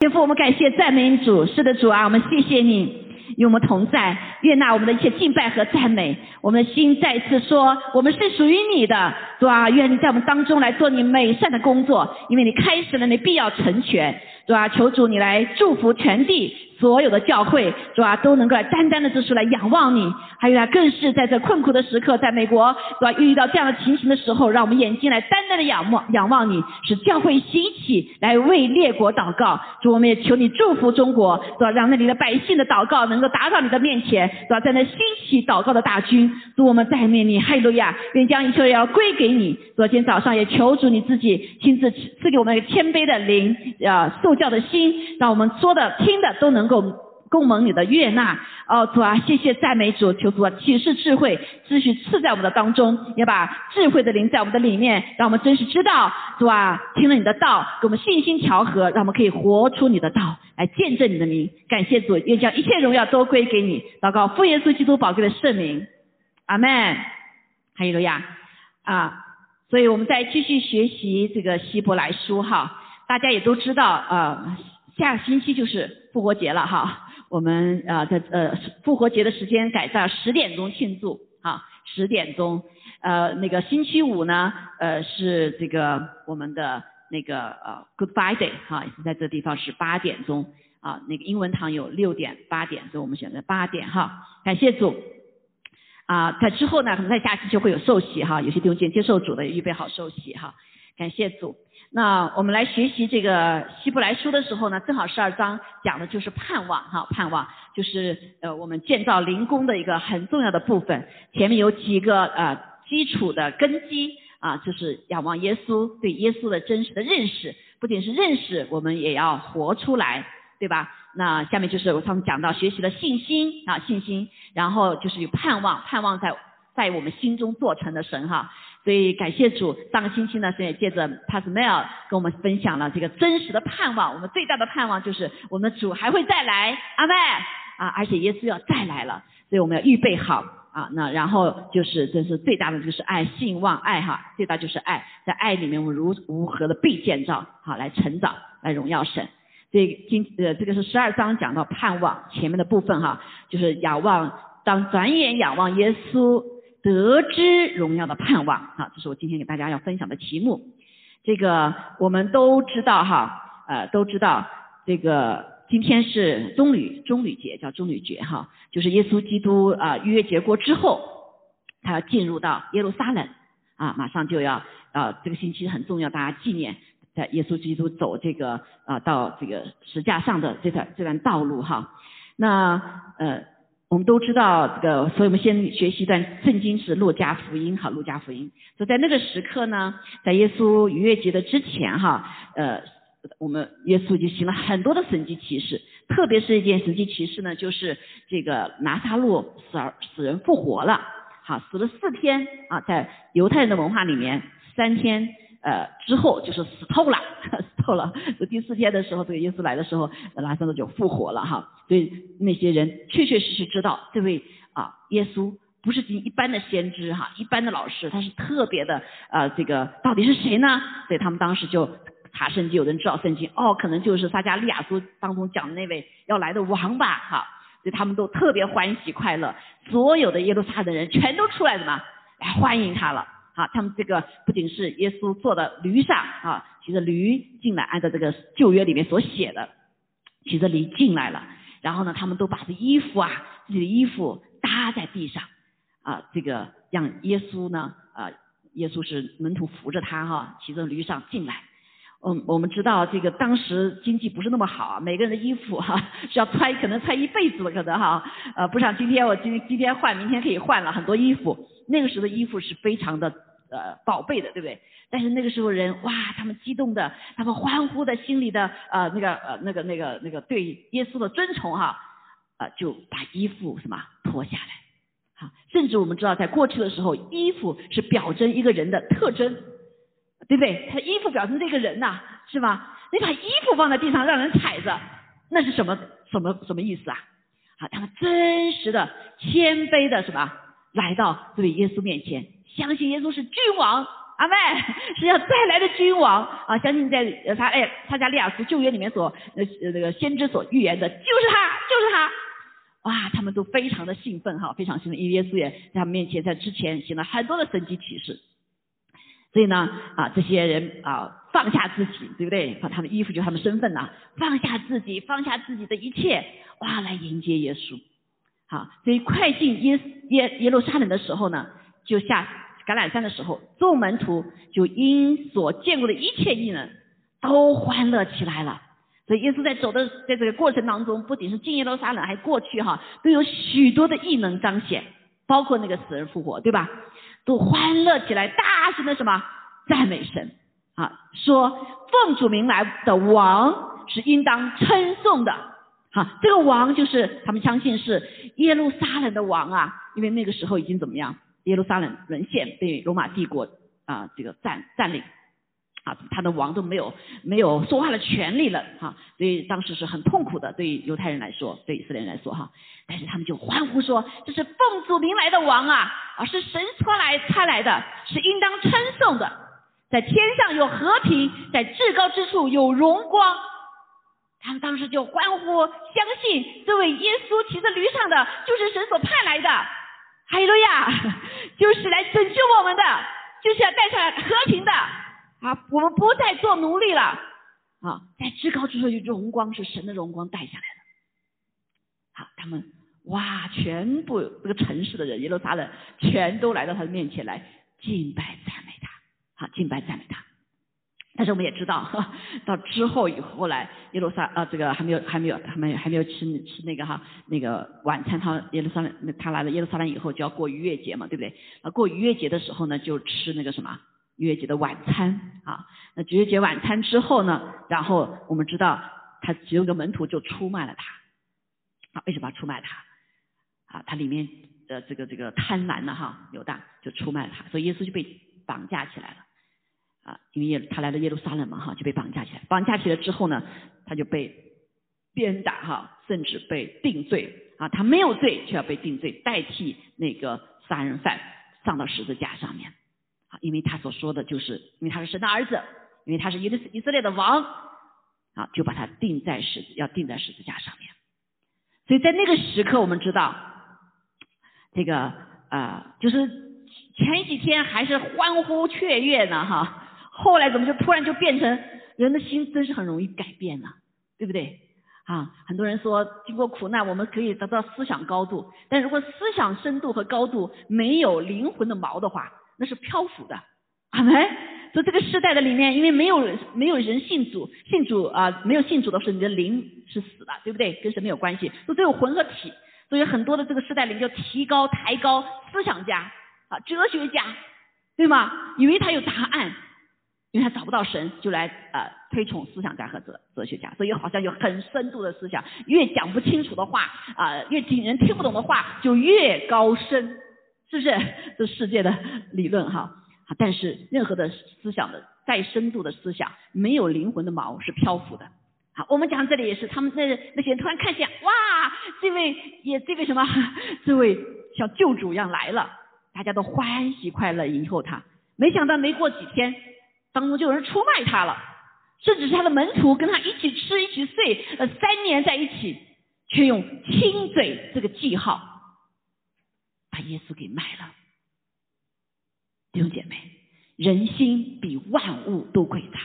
天父，我们感谢赞美主，是的主啊，我们谢谢你与我们同在，悦纳我们的一切敬拜和赞美。我们的心再次说，我们是属于你的，主啊，愿你在我们当中来做你美善的工作，因为你开始了，你必要成全，主啊，求主你来祝福全地。所有的教会是吧，都能够来单单的就是来仰望你，还有呢，更是在这困苦的时刻，在美国对吧，遇到这样的情形的时候，让我们眼睛来单单的仰望仰望你，使教会兴起来为列国祷告。主，我们也求你祝福中国，是吧，让那里的百姓的祷告能够达到你的面前，是吧，在那兴起祷告的大军。主，我们赞美你，哈利路亚，愿将一切要归给你。昨天早上也求主你自己亲自赐给我们一个谦卑的灵，啊，受教的心，让我们说的听的都能。够共蒙你的悦纳，哦主啊，谢谢赞美主，求主啊启示智慧，继续赐在我们的当中，也把智慧的灵在我们的里面，让我们真实知道，主啊，听了你的道，给我们信心调和，让我们可以活出你的道，来见证你的名。感谢主，愿将一切荣耀都归给你。祷告，父耶稣基督宝贵的圣名，阿门。哈利路亚啊！所以我们再继续学习这个希伯来书哈，大家也都知道啊。下星期就是复活节了哈，我们呃在呃复活节的时间改在十点钟庆祝啊，十点钟，呃那个星期五呢呃是这个我们的那个呃 Good Friday 哈，也是在这地方是八点钟。啊，那个英文堂有六点八点，所以我们选择八点哈，感谢主。啊，在之后呢可能在下期就会有受洗哈，有些弟兄姐接受主的预备好受洗哈，感谢主。那我们来学习这个希伯来书的时候呢，正好十二章讲的就是盼望哈，盼望就是呃我们建造灵宫的一个很重要的部分。前面有几个呃基础的根基啊，就是仰望耶稣，对耶稣的真实的认识，不仅是认识，我们也要活出来，对吧？那下面就是我上次讲到学习的信心啊，信心，然后就是有盼望，盼望在在我们心中做成的神哈。所以感谢主，上个星期呢，是也借着 p a s m a l 跟我们分享了这个真实的盼望。我们最大的盼望就是我们主还会再来，阿妹啊，而且耶稣要再来了，所以我们要预备好啊。那然后就是这是最大的就是爱，信望爱哈，最大就是爱，在爱里面我们如如何的被建造，好来成长，来荣耀神。这今呃这个是十二章讲到盼望前面的部分哈，就是仰望，当转眼仰望耶稣。得知荣耀的盼望，啊，这是我今天给大家要分享的题目。这个我们都知道哈，呃，都知道这个今天是棕榈棕榈节，叫棕榈节哈，就是耶稣基督啊逾越节过之后，他要进入到耶路撒冷啊，马上就要啊，这个星期很重要，大家纪念在耶稣基督走这个啊到这个石架上的这段这段道路哈。那呃。我们都知道这个，所以我们先学习一段圣经是路加福音哈，路加福音。就在那个时刻呢，在耶稣逾越节的之前哈，呃，我们耶稣就行了很多的神迹奇事，特别是一件神迹奇事呢，就是这个拿撒路死而死人复活了，好，死了四天啊，在犹太人的文化里面，三天呃之后就是死透了。死透了，第四天的时候，这个耶稣来的时候，拉萨路就复活了哈。所以那些人确确实实知道这位啊耶稣不是一般的先知哈，一般的老师，他是特别的呃这个到底是谁呢？所以他们当时就查圣经，有人知道圣经，哦，可能就是撒加利亚书当中讲的那位要来的王吧哈。所以他们都特别欢喜快乐，所有的耶路撒冷人全都出来什么，来欢迎他了。啊，他们这个不仅是耶稣坐的驴上啊。骑着驴进来，按照这个旧约里面所写的，骑着驴进来了。然后呢，他们都把这衣服啊，自己的衣服搭在地上，啊，这个让耶稣呢，啊，耶稣是门徒扶着他哈，骑着驴上进来。嗯，我们知道这个当时经济不是那么好，每个人的衣服哈是要穿，可能穿一辈子了，可能哈，呃，不像今天我今今天换，明天可以换了很多衣服。那个时候的衣服是非常的呃宝贝的，对不对？但是那个时候人哇，他们激动的，他们欢呼的，心里的呃那个呃那个那个那个对耶稣的尊崇哈，呃就把衣服什么脱下来，好，甚至我们知道在过去的时候，衣服是表征一个人的特征，对不对？他衣服表征这个人呐，是吧？你把衣服放在地上让人踩着，那是什么什么什么意思啊？好，他们真实的谦卑的什么来到这位耶稣面前，相信耶稣是君王。阿妹是要再来的君王啊！相信在他哎撒加利亚书旧约里面所呃那个先知所预言的，就是他，就是他。哇，他们都非常的兴奋哈，非常兴奋，因为耶稣也在他们面前在之前行了很多的神迹启示。所以呢啊，这些人啊放下自己，对不对？把他们衣服就他们身份呐，放下自己，放下自己的一切，哇，来迎接耶稣。好，所以快进耶耶耶路撒冷的时候呢，就下橄榄山的时候，众门徒就因所见过的一切异能，都欢乐起来了。所以耶稣在走的在这个过程当中，不仅是进耶路撒冷，还过去哈，都有许多的异能彰显，包括那个死人复活，对吧？都欢乐起来，大声的什么赞美神啊，说奉主名来的王是应当称颂的。好，这个王就是他们相信是耶路撒冷的王啊，因为那个时候已经怎么样？耶路撒冷沦陷，被罗马帝国啊这个占占领，啊，他的王都没有没有说话的权利了哈，所以当时是很痛苦的，对于犹太人来说，对以色列人来说哈，但是他们就欢呼说，这是奉主名来的王啊，啊是神差来差来的，是应当称颂的，在天上有和平，在至高之处有荣光。他们当时就欢呼，相信这位耶稣骑着驴上的就是神所派来的，哈利路亚，就是来拯救我们的，就是要带上来和平的啊！我们不再做奴隶了啊！在至高之处有荣光，是神的荣光带下来的。好，他们哇，全部这个城市的人，耶路撒冷全都来到他的面前来敬拜赞美他，好，敬拜赞美他。但是我们也知道，到之后以后来耶路撒啊，这个还没有还没有他们还没有吃吃那个哈那个晚餐，他耶路撒冷他来了耶路撒冷以后就要过逾越节嘛，对不对？啊，过逾越节的时候呢，就吃那个什么逾越节的晚餐啊。那逾越节晚餐之后呢，然后我们知道他其中一个门徒就出卖了他啊，为什么要出卖他？啊，他里面的这个这个贪婪呢哈，犹大就出卖了他，所以耶稣就被绑架起来了。啊，因为耶他来了耶路撒冷嘛哈，就被绑架起来。绑架起来之后呢，他就被鞭打哈，甚至被定罪啊。他没有罪，却要被定罪，代替那个杀人犯上到十字架上面啊。因为他所说的就是，因为他是神的儿子，因为他是以以以色列的王啊，就把他钉在十要钉在十字架上面。所以在那个时刻，我们知道这个啊，就是前几天还是欢呼雀跃呢哈。后来怎么就突然就变成人的心真是很容易改变了，对不对？啊，很多人说经过苦难我们可以得到思想高度，但如果思想深度和高度没有灵魂的锚的话，那是漂浮的。阿门。所以这个时代的里面，因为没有没有人信主，信主啊，没有信主的时候，你的灵是死的，对不对？跟神没有关系，都只有魂和体。所以很多的这个时代里面就提高抬高思想家啊，哲学家，对吗？以为他有答案。因为他找不到神，就来呃推崇思想家和哲哲学家，所以好像有很深度的思想，越讲不清楚的话啊，越听人听不懂的话就越高深，是不是？这世界的理论哈。但是任何的思想的再深度的思想，没有灵魂的锚是漂浮的。好，我们讲这里也是，他们那那些人突然看见，哇，这位也这位什么，这位像救主一样来了，大家都欢喜快乐迎候他。没想到没过几天。当中就有人出卖他了，甚至是他的门徒跟他一起吃一起睡，呃，三年在一起，却用亲嘴这个记号把耶稣给卖了。弟兄姐妹，人心比万物都贵大。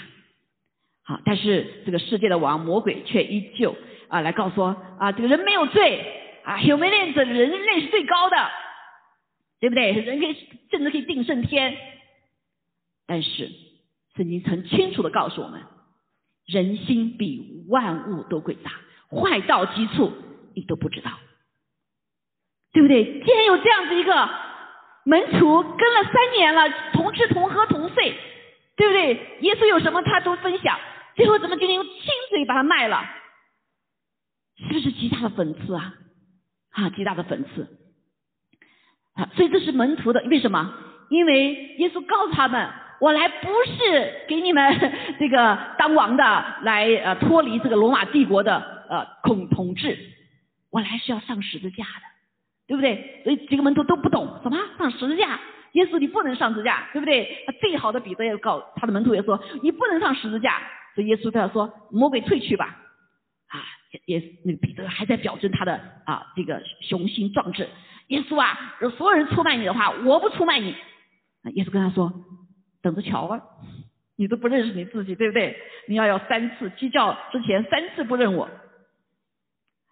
好，但是这个世界的王魔鬼却依旧啊来告诉说啊，这个人没有罪啊，有没有的人类是最高的，对不对？人可以甚至可以定胜天，但是。圣经曾清楚的告诉我们，人心比万物都贵大，坏到极处你都不知道，对不对？既然有这样子一个门徒跟了三年了，同吃同喝同睡，对不对？耶稣有什么他都分享，最后怎么决定用亲嘴把他卖了？是不是极大的讽刺啊？啊，极大的讽刺啊！所以这是门徒的，为什么？因为耶稣告诉他们。我来不是给你们 这个当王的，来呃脱离这个罗马帝国的呃统统治，我来是要上十字架的，对不对？所以几个门徒都不懂什么上十字架，耶稣你不能上十字架，对不对？最好的彼得也告他的门徒也说，你不能上十字架。所以耶稣对他说，魔鬼退去吧。啊，耶那个彼得还在表征他的啊这个雄心壮志。耶稣啊，如果所有人出卖你的话，我不出卖你。耶稣跟他说，等着瞧啊，你都不认识你自己，对不对？你要有三次鸡叫之前三次不认我。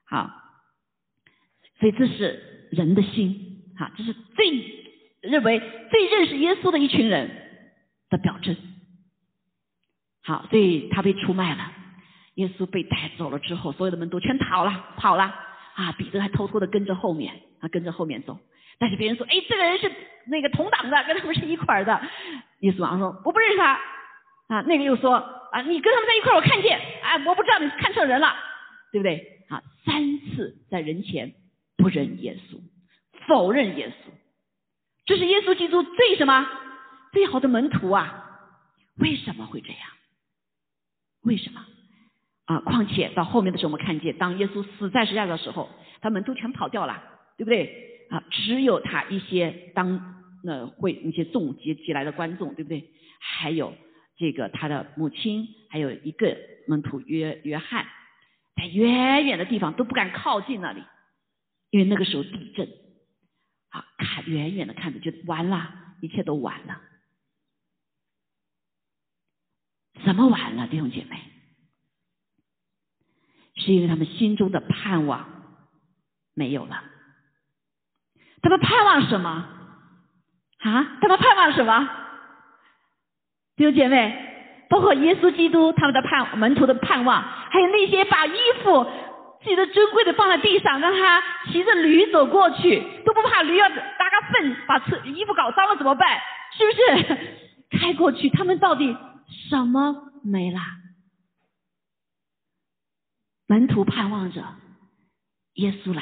好，所以这是人的心，哈，这是最认为最认识耶稣的一群人的表征。好，所以他被出卖了，耶稣被带走了之后，所有的门徒全跑了，跑了，啊，彼得还偷偷的跟着后面，啊，跟着后面走。但是别人说，哎，这个人是那个同党的，跟他们是一块儿的。耶稣马上说，我不认识他。啊，那个又说，啊，你跟他们在一块，我看见，哎，我不知道你看错人了，对不对？啊，三次在人前不认耶稣，否认耶稣，这是耶稣基督最什么最好的门徒啊？为什么会这样？为什么？啊，况且到后面的时候，我们看见，当耶稣死在十字架的时候，他门徒全跑掉了，对不对？啊，只有他一些当那会一些众集集来的观众，对不对？还有这个他的母亲，还有一个门徒约约翰。在远远的地方都不敢靠近那里，因为那个时候地震，啊，看远远的看着就完了，一切都完了。怎么完了，弟兄姐妹？是因为他们心中的盼望没有了。他们盼望什么？啊？他们盼望什么？弟兄姐妹？包括耶稣基督他们的盼门徒的盼望，还有那些把衣服自己的珍贵的放在地上，让他骑着驴走过去，都不怕驴要拉个粪把车衣服搞脏了怎么办？是不是？开过去，他们到底什么没了？门徒盼望着耶稣来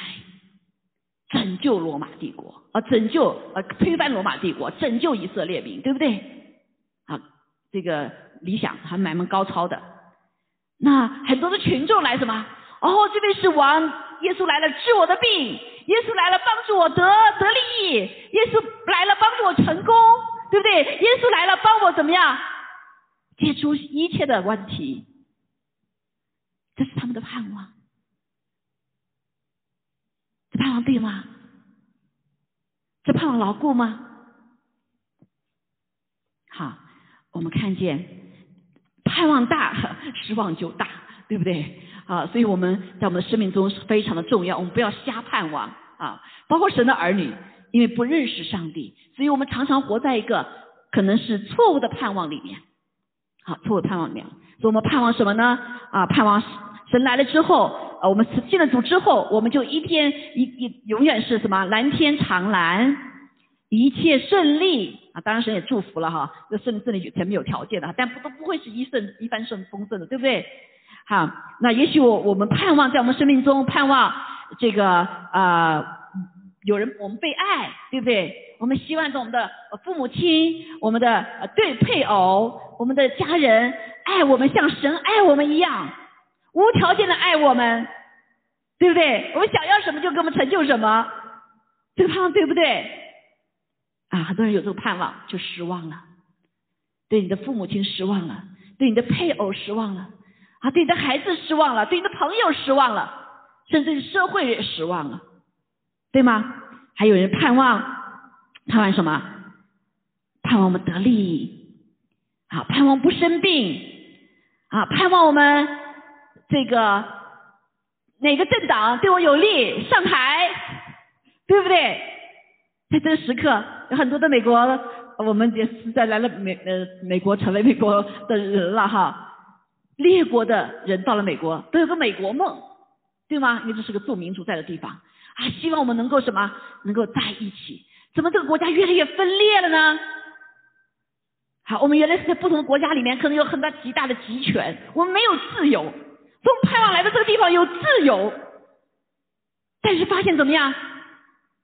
拯救罗马帝国，啊，拯救啊推翻罗马帝国，拯救以色列民，对不对？啊，这个。理想还蛮蛮高超的，那很多的群众来什么？哦，这位是王，耶稣来了治我的病，耶稣来了帮助我得得利益，耶稣来了帮助我成功，对不对？耶稣来了帮我怎么样解除一切的问题？这是他们的盼望，对吗？这盼望牢固吗？好，我们看见。盼望大，失望就大，对不对？啊，所以我们在我们的生命中是非常的重要，我们不要瞎盼望啊。包括神的儿女，因为不认识上帝，所以我们常常活在一个可能是错误的盼望里面。好，错误盼望里面，所以我们盼望什么呢？啊，盼望神来了之后，呃，我们进了组之后，我们就一天一一永远是什么蓝天长蓝，一切顺利。啊，当然神也祝福了哈，这顺顺利前面有条件的，但不都不会是一顺一帆顺风顺的，对不对？好，那也许我我们盼望在我们生命中盼望这个啊，有人我们被爱，对不对？我们希望着我们的父母亲、我们的对配偶、我们的家人爱我们像神爱我们一样，无条件的爱我们，对不对？我们想要什么就给我们成就什么，这个盼望对不对？啊，很多人有这个盼望，就失望了，对你的父母亲失望了，对你的配偶失望了，啊，对你的孩子失望了，对你的朋友失望了，甚至社会也失望了，对吗？还有人盼望，盼望什么？盼望我们得利益，啊，盼望不生病，啊，盼望我们这个哪个政党对我有利上台，对不对？在这个时刻。有很多的美国，我们也是在来了美呃美国成为美国的人了哈，列国的人到了美国都有个美国梦，对吗？因为这是个做民主在的地方啊，希望我们能够什么能够在一起？怎么这个国家越来越分裂了呢？好，我们原来是在不同的国家里面，可能有很大极大的集权，我们没有自由，从盼望来的这个地方有自由，但是发现怎么样？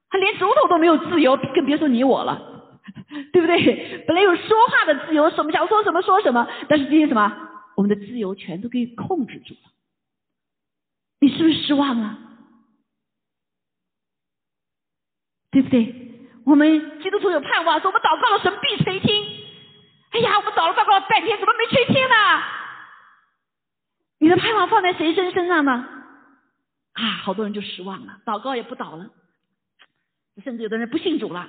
他连总统都没有自由，更别说你我了，对不对？本来有说话的自由，什么想说什么说什么，但是今天什么，我们的自由全都给控制住了。你是不是失望啊？对不对？我们基督徒有盼望，说我们祷告了，神必垂听。哎呀，我们祷了祷告了半天，怎么没垂听呢？你的盼望放在谁身身上呢？啊，好多人就失望了，祷告也不祷了，甚至有的人不信主了。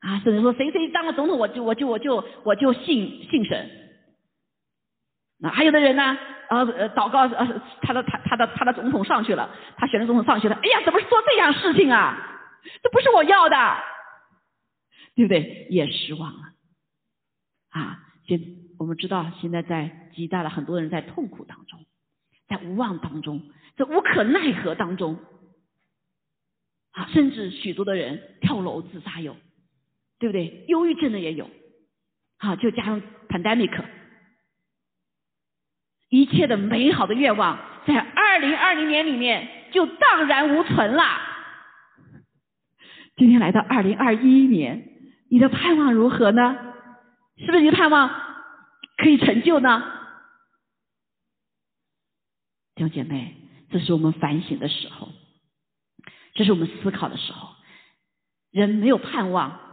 啊，甚至说谁谁当了总统，我就我就我就我就信信神。那还有的人呢，呃呃，祷告呃，他的他他的他的总统上去了，他选的总统上去了，哎呀，怎么做这样事情啊？这不是我要的，对不对？也失望了。啊，现我们知道现在在极大的很多人在痛苦当中，在无望当中，在无可奈何当中，啊，甚至许多的人跳楼自杀有。对不对？忧郁症的也有，好，就加上 pandemic，一切的美好的愿望在二零二零年里面就荡然无存了。今天来到二零二一年，你的盼望如何呢？是不是你的盼望可以成就呢？弟兄姐妹，这是我们反省的时候，这是我们思考的时候。人没有盼望。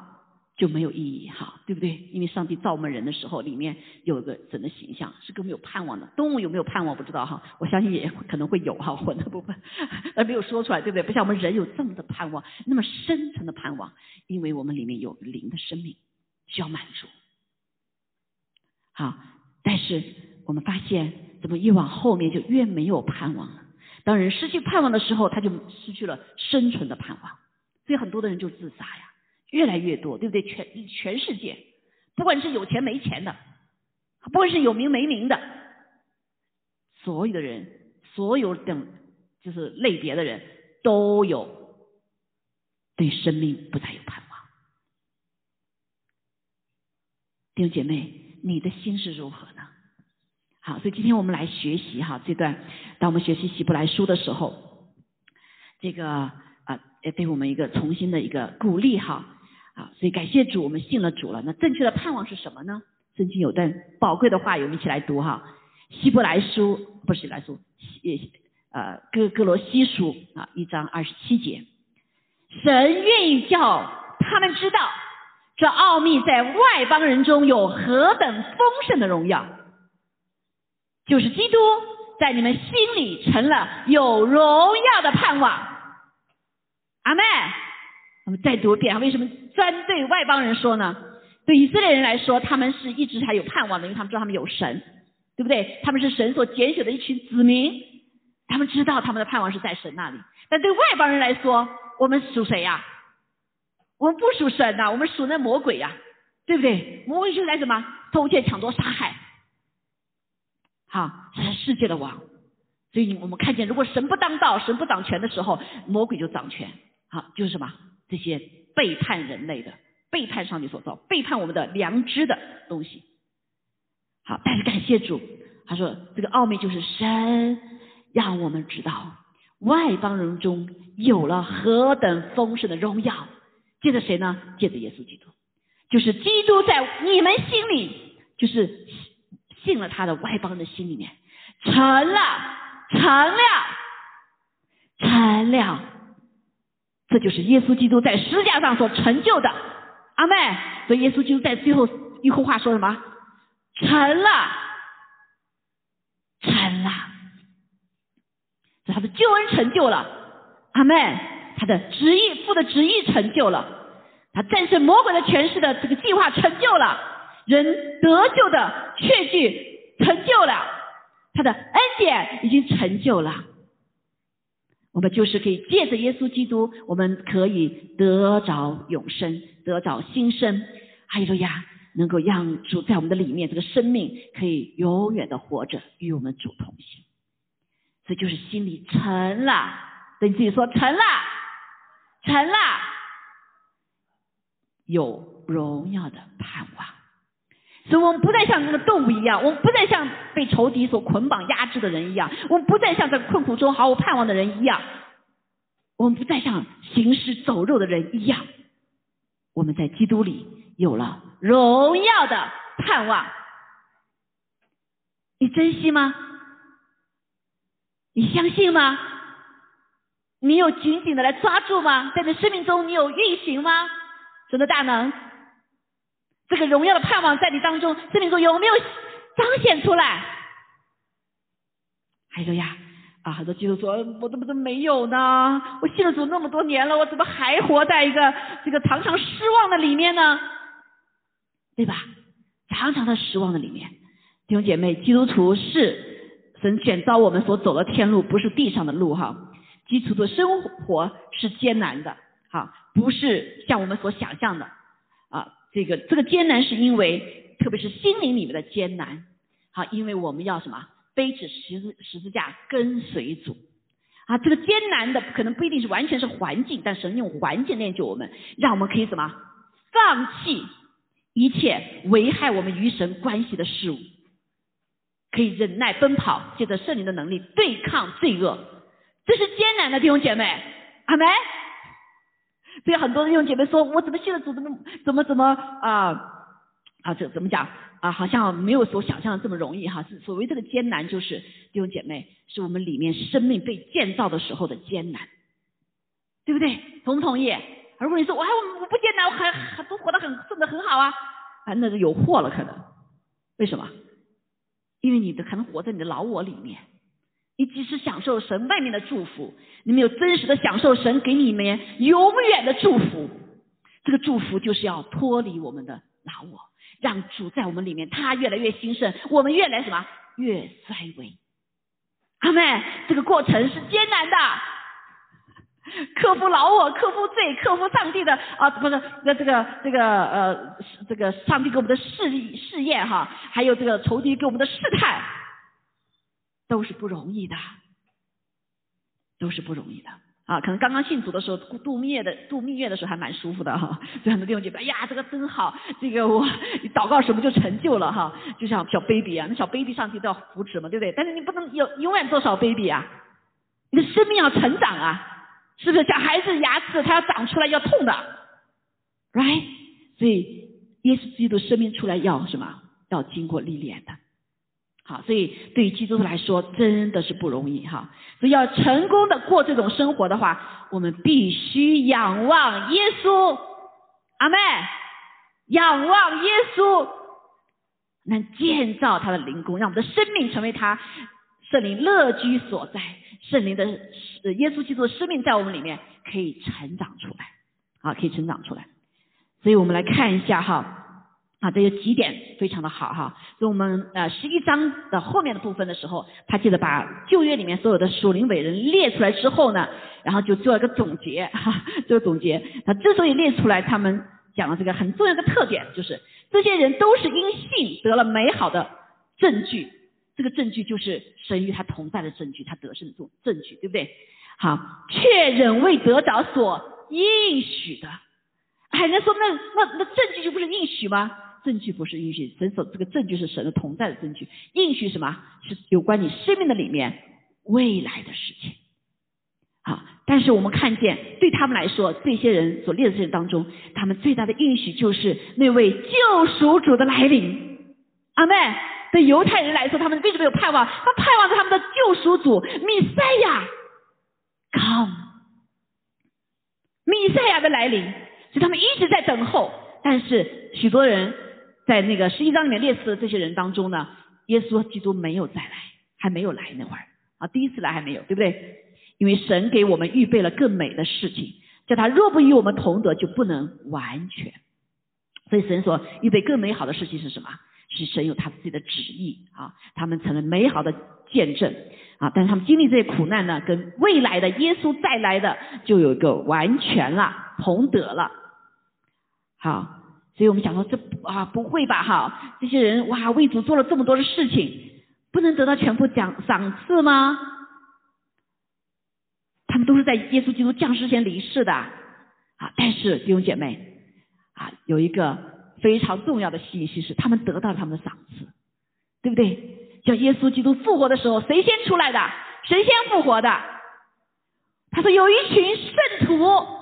就没有意义哈，对不对？因为上帝造我们人的时候，里面有一个神的形象，是更没有盼望的。动物有没有盼望？不知道哈，我相信也可能会有哈，魂的部分，而没有说出来，对不对？不像我们人有这么的盼望，那么深层的盼望，因为我们里面有灵的生命需要满足。好，但是我们发现，怎么越往后面就越没有盼望了？当人失去盼望的时候，他就失去了生存的盼望，所以很多的人就自杀呀。越来越多，对不对？全全世界，不管是有钱没钱的，不管是有名没名的，所有的人，所有等就是类别的人，都有对生命不再有盼望。弟兄姐妹，你的心是如何呢？好，所以今天我们来学习哈这段，当我们学习希伯来书的时候，这个啊，也对我们一个重新的一个鼓励哈。啊，所以感谢主，我们信了主了。那正确的盼望是什么呢？圣经有段宝贵的话，我们一起来读哈。希伯来书不是来书，呃，哥哥罗西书啊，一章二十七节，神愿意叫他们知道，这奥秘在外邦人中有何等丰盛的荣耀，就是基督在你们心里成了有荣耀的盼望。阿妹。我们再读一遍，为什么专对外邦人说呢？对以色列人来说，他们是一直还有盼望的，因为他们知道他们有神，对不对？他们是神所拣选的一群子民，他们知道他们的盼望是在神那里。但对外邦人来说，我们属谁呀？我们不属神呐，我们属那魔鬼呀，对不对？魔鬼是来什么？偷窃、抢夺、杀害，好，是世界的王。所以我们看见，如果神不当道、神不掌权的时候，魔鬼就掌权。好，就是什么？这些背叛人类的、背叛上帝所造、背叛我们的良知的东西。好，但是感谢主，他说这个奥秘就是神让我们知道外邦人中有了何等丰盛的荣耀。借着谁呢？借着耶稣基督，就是基督在你们心里，就是进了他的外邦的心里面成了、成了、成了。这就是耶稣基督在十字架上所成就的，阿妹。所以耶稣基督在最后一句话说什么？成了，成了。他的救恩成就了，阿妹。他的旨意父的旨意成就了，他战胜魔鬼的权势的这个计划成就了，人得救的确据成就了，他的恩典已经成就了。我们就是可以借着耶稣基督，我们可以得着永生，得着新生。哈利路亚，能够让主在我们的里面，这个生命可以永远的活着，与我们主同行。这就是心里成了，对自己说成了，成了，有荣耀的盼望。所以我们不再像那个动物一样，我们不再像被仇敌所捆绑压制的人一样，我们不再像在困苦中毫无盼望的人一样，我们不再像行尸走肉的人一样，我们在基督里有了荣耀的盼望。你珍惜吗？你相信吗？你有紧紧的来抓住吗？在你生命中，你有运行吗？神的大能，这个荣耀的盼望在你当中，生命中有没有彰显出来？还有呀，啊，很多基督徒说，我怎么怎么没有呢？我信了主那么多年了，我怎么还活在一个这个常常失望的里面呢？对吧？常常的失望的里面，弟兄姐妹，基督徒是神选召我们所走的天路，不是地上的路哈。基督徒的生活是艰难的，哈，不是像我们所想象的。这个这个艰难是因为，特别是心灵里面的艰难，好，因为我们要什么？背起十字十字架跟随主啊。这个艰难的可能不一定是完全是环境，但神用环境练就我们，让我们可以什么？放弃一切危害我们与神关系的事物，可以忍耐奔跑，借着圣灵的能力对抗罪恶。这是艰难的弟兄姐妹，阿门。所以很多弟兄姐妹说，我怎么信了主，怎么怎么怎么啊啊，这怎么讲啊？好像没有所想象的这么容易哈。是所谓这个艰难，就是弟兄姐妹，是我们里面生命被建造的时候的艰难，对不对？同不同意？如果你说我还我不艰难，我还还都活得很顺的很好啊，啊，那是有祸了可能。为什么？因为你的可能活在你的老我里面。你只是享受神外面的祝福，你没有真实的享受神给你们永远的祝福。这个祝福就是要脱离我们的老我，让主在我们里面，他越来越兴盛，我们越来什么越衰微。阿妹，这个过程是艰难的，克服老我，克服罪，克服上帝的啊，不是那这个这个呃，这个上帝给我们的试试验哈，还有这个仇敌给我们的试探。都是不容易的，都是不容易的啊！可能刚刚信主的时候度蜜月的度蜜月的时候还蛮舒服的哈，所以很多弟兄觉得哎呀这个真好，这个我祷告什么就成就了哈，就像小 baby 啊，那小 baby 上去都要扶持嘛，对不对？但是你不能有永远做小 baby 啊，你的生命要成长啊，是不是？小孩子牙齿它要长出来要痛的，right？所以耶稣基督生命出来要什么？要经过历练的。好，所以对于基督徒来说真的是不容易哈。所以要成功的过这种生活的话，我们必须仰望耶稣，阿妹，仰望耶稣，能建造他的灵宫，让我们的生命成为他圣灵乐居所在。圣灵的耶稣基督的生命在我们里面可以成长出来，啊，可以成长出来。所以我们来看一下哈。啊，这有几点非常的好哈。所以我们呃十一章的后面的部分的时候，他记得把旧约里面所有的属灵伟人列出来之后呢，然后就做一个总结哈，做个总结。他之所以列出来，他们讲了这个很重要的特点，就是这些人都是因信得了美好的证据，这个证据就是神与他同在的证据，他得胜的证证据，对不对？好，却仍未得着所应许的。哎，人家说那那那证据就不是应许吗？证据不是应许，神所这个证据是神的同在的证据。应许什么？是有关你生命的里面未来的事情。好，但是我们看见，对他们来说，这些人所列的这些当中，他们最大的应许就是那位救赎主的来临。阿妹，对犹太人来说，他们为什么有盼望？他盼望着他们的救赎主米赛亚，come，米赛亚的来临，所以他们一直在等候。但是许多人。在那个十一章里面列出的这些人当中呢，耶稣基督没有再来，还没有来那会儿啊，第一次来还没有，对不对？因为神给我们预备了更美的事情，叫他若不与我们同德，就不能完全。所以神所预备更美好的事情是什么？是神有他自己的旨意啊，他们成了美好的见证啊。但是他们经历这些苦难呢，跟未来的耶稣再来的就有一个完全了，同德了。好。所以我们想说，这啊不会吧哈？这些人哇为主做了这么多的事情，不能得到全部奖赏赐吗？他们都是在耶稣基督降世前离世的啊。但是弟兄姐妹啊，有一个非常重要的信息是，他们得到了他们的赏赐，对不对？叫耶稣基督复活的时候，谁先出来的？谁先复活的？他说有一群圣徒。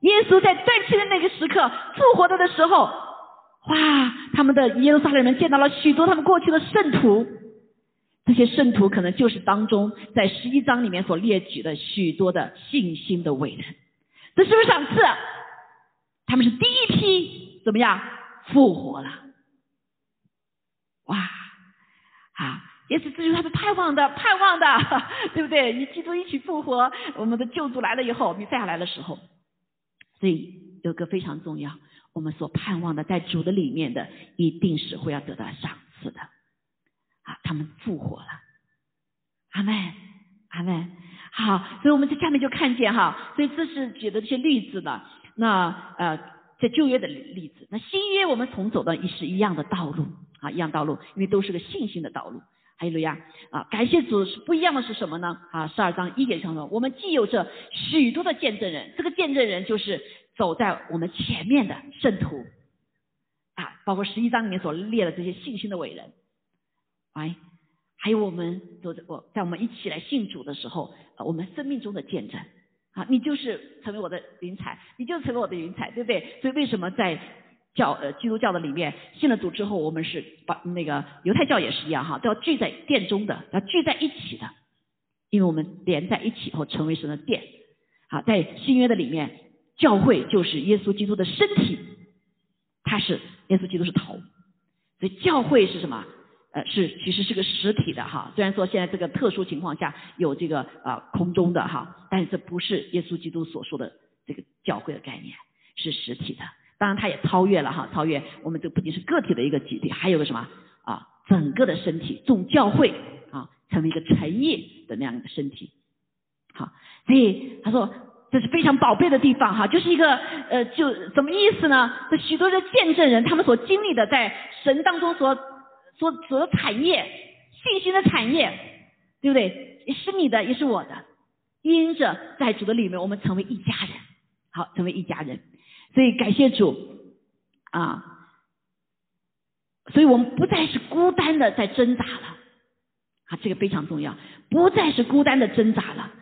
耶稣在断气的那个时刻复活的的时候，哇！他们的耶路撒冷人见到了许多他们过去的圣徒，这些圣徒可能就是当中在十一章里面所列举的许多的信心的伟人，这是不是赏赐？他们是第一批怎么样复活了？哇，啊，也许这就是他们盼望的，盼望的，对不对？与基督一起复活，我们的救主来了以后，弥赛亚来的时候，所以有个非常重要，我们所盼望的，在主的里面的，一定是会要得到赏赐的。啊，他们复活了，阿门，阿门。好，所以我们在下面就看见哈，所以这是举的这些例子呢。那呃，在旧约的例子，那新约我们从走的也是一样的道路啊，一样道路，因为都是个信心的道路。还有路亚啊，感谢主是不一样的是什么呢？啊，十二章一节上说，我们既有着许多的见证人，这个见证人就是走在我们前面的圣徒啊，包括十一章里面所列的这些信心的伟人，哎。还有我们走在我在我们一起来信主的时候，我们生命中的见证啊，你就是成为我的云彩，你就成为我的云彩，对不对？所以为什么在教呃基督教的里面信了主之后，我们是把那个犹太教也是一样哈，都要聚在殿中的，要聚在一起的，因为我们连在一起后成为神的殿。好，在新约的里面，教会就是耶稣基督的身体，他是耶稣基督是头，所以教会是什么？呃，是其实是个实体的哈，虽然说现在这个特殊情况下有这个呃空中的哈，但是这不是耶稣基督所说的这个教会的概念，是实体的。当然，它也超越了哈，超越我们这不仅是个体的一个集体，还有个什么啊，整个的身体，众教会啊，成为一个成业的那样一个身体。好，所以他说这是非常宝贝的地方哈，就是一个呃，就什么意思呢？这许多的见证人，他们所经历的在神当中所。所所的产业，信心的产业，对不对？也是你的，也是我的。因着在主的里面，我们成为一家人，好，成为一家人。所以感谢主啊！所以我们不再是孤单的在挣扎了，啊，这个非常重要，不再是孤单的挣扎了，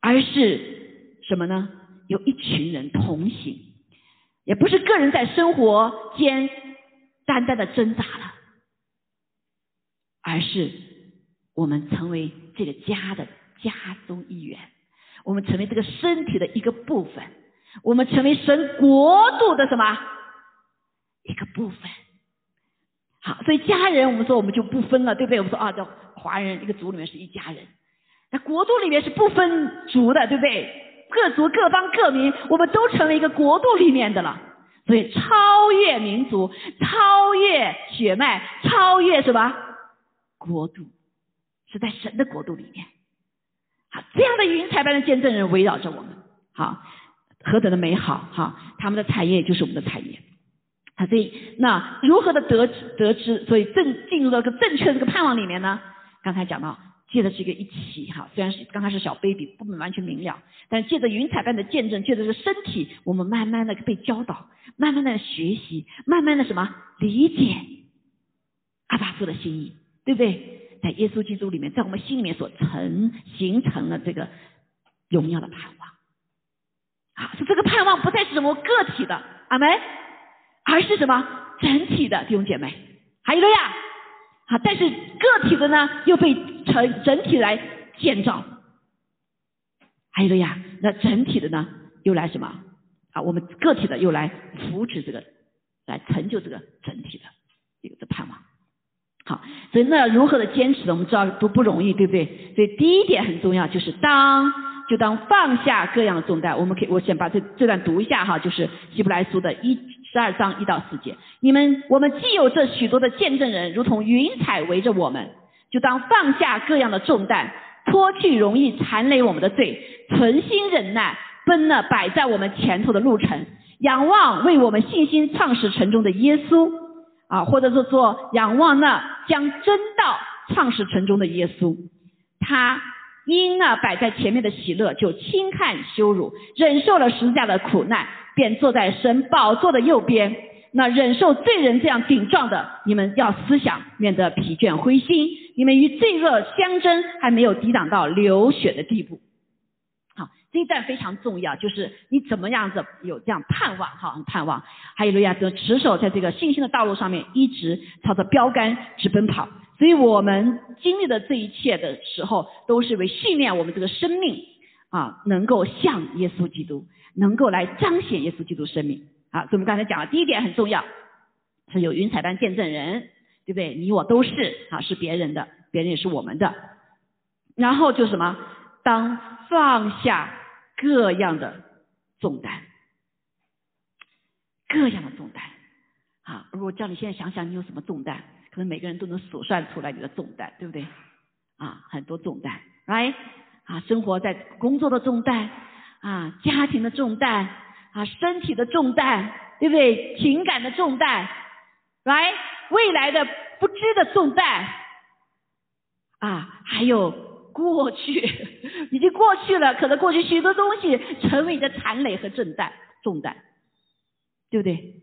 而是什么呢？有一群人同行，也不是个人在生活间单单的挣扎了。而是我们成为这个家的家中一员，我们成为这个身体的一个部分，我们成为神国度的什么一个部分？好，所以家人，我们说我们就不分了，对不对？我们说啊，叫华人一个族里面是一家人，那国度里面是不分族的，对不对？各族各邦各民，我们都成为一个国度里面的了。所以超越民族，超越血脉，超越什么？国度是在神的国度里面，好，这样的云彩般的见证人围绕着我们，好，何等的美好哈！他们的产业就是我们的产业，好，所以那如何的得得知，所以正进入到个正确的这个盼望里面呢？刚才讲到借的是一个一起哈，虽然是刚开始小 baby 不完全明了，但借着云彩般的见证，借着这身体，我们慢慢的被教导，慢慢的学习，慢慢的什么理解阿巴父的心意。对不对？在耶稣基督里面，在我们心里面所成形成了这个荣耀的盼望啊！是这个盼望不再是什么个体的阿门，而是什么整体的弟兄姐妹，还有个呀，好，但是个体的呢又被成整体来建造，还有个呀，那整体的呢又来什么啊？我们个体的又来扶持这个，来成就这个整体的一个的盼望。好，所以那如何的坚持呢？我们知道都不容易，对不对？所以第一点很重要，就是当就当放下各样的重担。我们可以，我先把这这段读一下哈，就是希伯来书的一十二章一到四节。你们我们既有这许多的见证人，如同云彩围着我们，就当放下各样的重担，脱去容易缠累我们的罪，存心忍耐，奔那摆在我们前头的路程，仰望为我们信心创始成终的耶稣。啊，或者是说仰望那将真道创始成终的耶稣，他因那摆在前面的喜乐，就轻看羞辱，忍受了十字架的苦难，便坐在神宝座的右边。那忍受罪人这样顶撞的，你们要思想，免得疲倦灰心。你们与罪恶相争，还没有抵挡到流血的地步。好这一段非常重要，就是你怎么样子有这样盼望哈，盼望，还有路亚的持守在这个信心的道路上面，一直朝着标杆直奔跑。所以我们经历的这一切的时候，都是为训练我们这个生命啊，能够像耶稣基督，能够来彰显耶稣基督生命。啊，所以我们刚才讲了，第一点很重要，是有云彩般见证人，对不对？你我都是啊，是别人的，别人也是我们的。然后就什么？当放下各样的重担，各样的重担。啊，如果叫你现在想想，你有什么重担？可能每个人都能数算出来你的重担，对不对？啊，很多重担，right？啊，生活在工作的重担，啊，家庭的重担，啊，身体的重担，对不对？情感的重担，right？未来的不知的重担，啊，还有过去已经过去了，可能过去许多东西成为你的残累和重担，重担，对不对？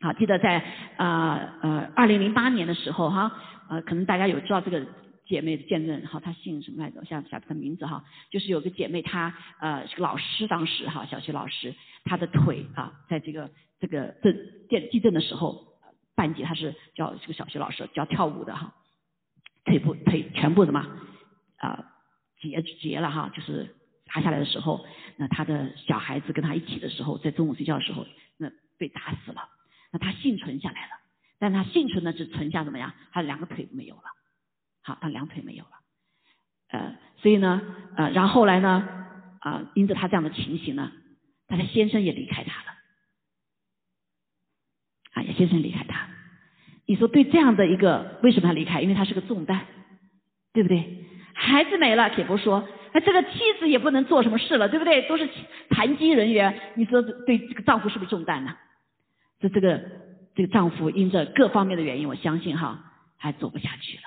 好，记得在啊呃二零零八年的时候哈，呃，可能大家有知道这个。姐妹的见证，哈，她姓什么来着？我想想她名字哈，就是有个姐妹，她呃是个老师，当时哈小学老师，她的腿啊，在这个这个震电地震的时候，半截她是教这个小学老师教跳舞的哈，腿部腿全部什么啊截截了哈，就是砸下来的时候，那她的小孩子跟她一起的时候，在中午睡觉的时候，那被打死了，那他幸存下来了，但他幸存呢只存下怎么样？他两个腿没有了。好，他两腿没有了，呃，所以呢，呃，然后来呢，啊，因着他这样的情形呢，他的先生也离开他了，啊，先生离开他，你说对这样的一个为什么要离开？因为他是个重担，对不对？孩子没了，且不说，那这个妻子也不能做什么事了，对不对？都是残疾人员，你说对这个丈夫是不是重担呢？这这个这个丈夫因着各方面的原因，我相信哈，还走不下去了。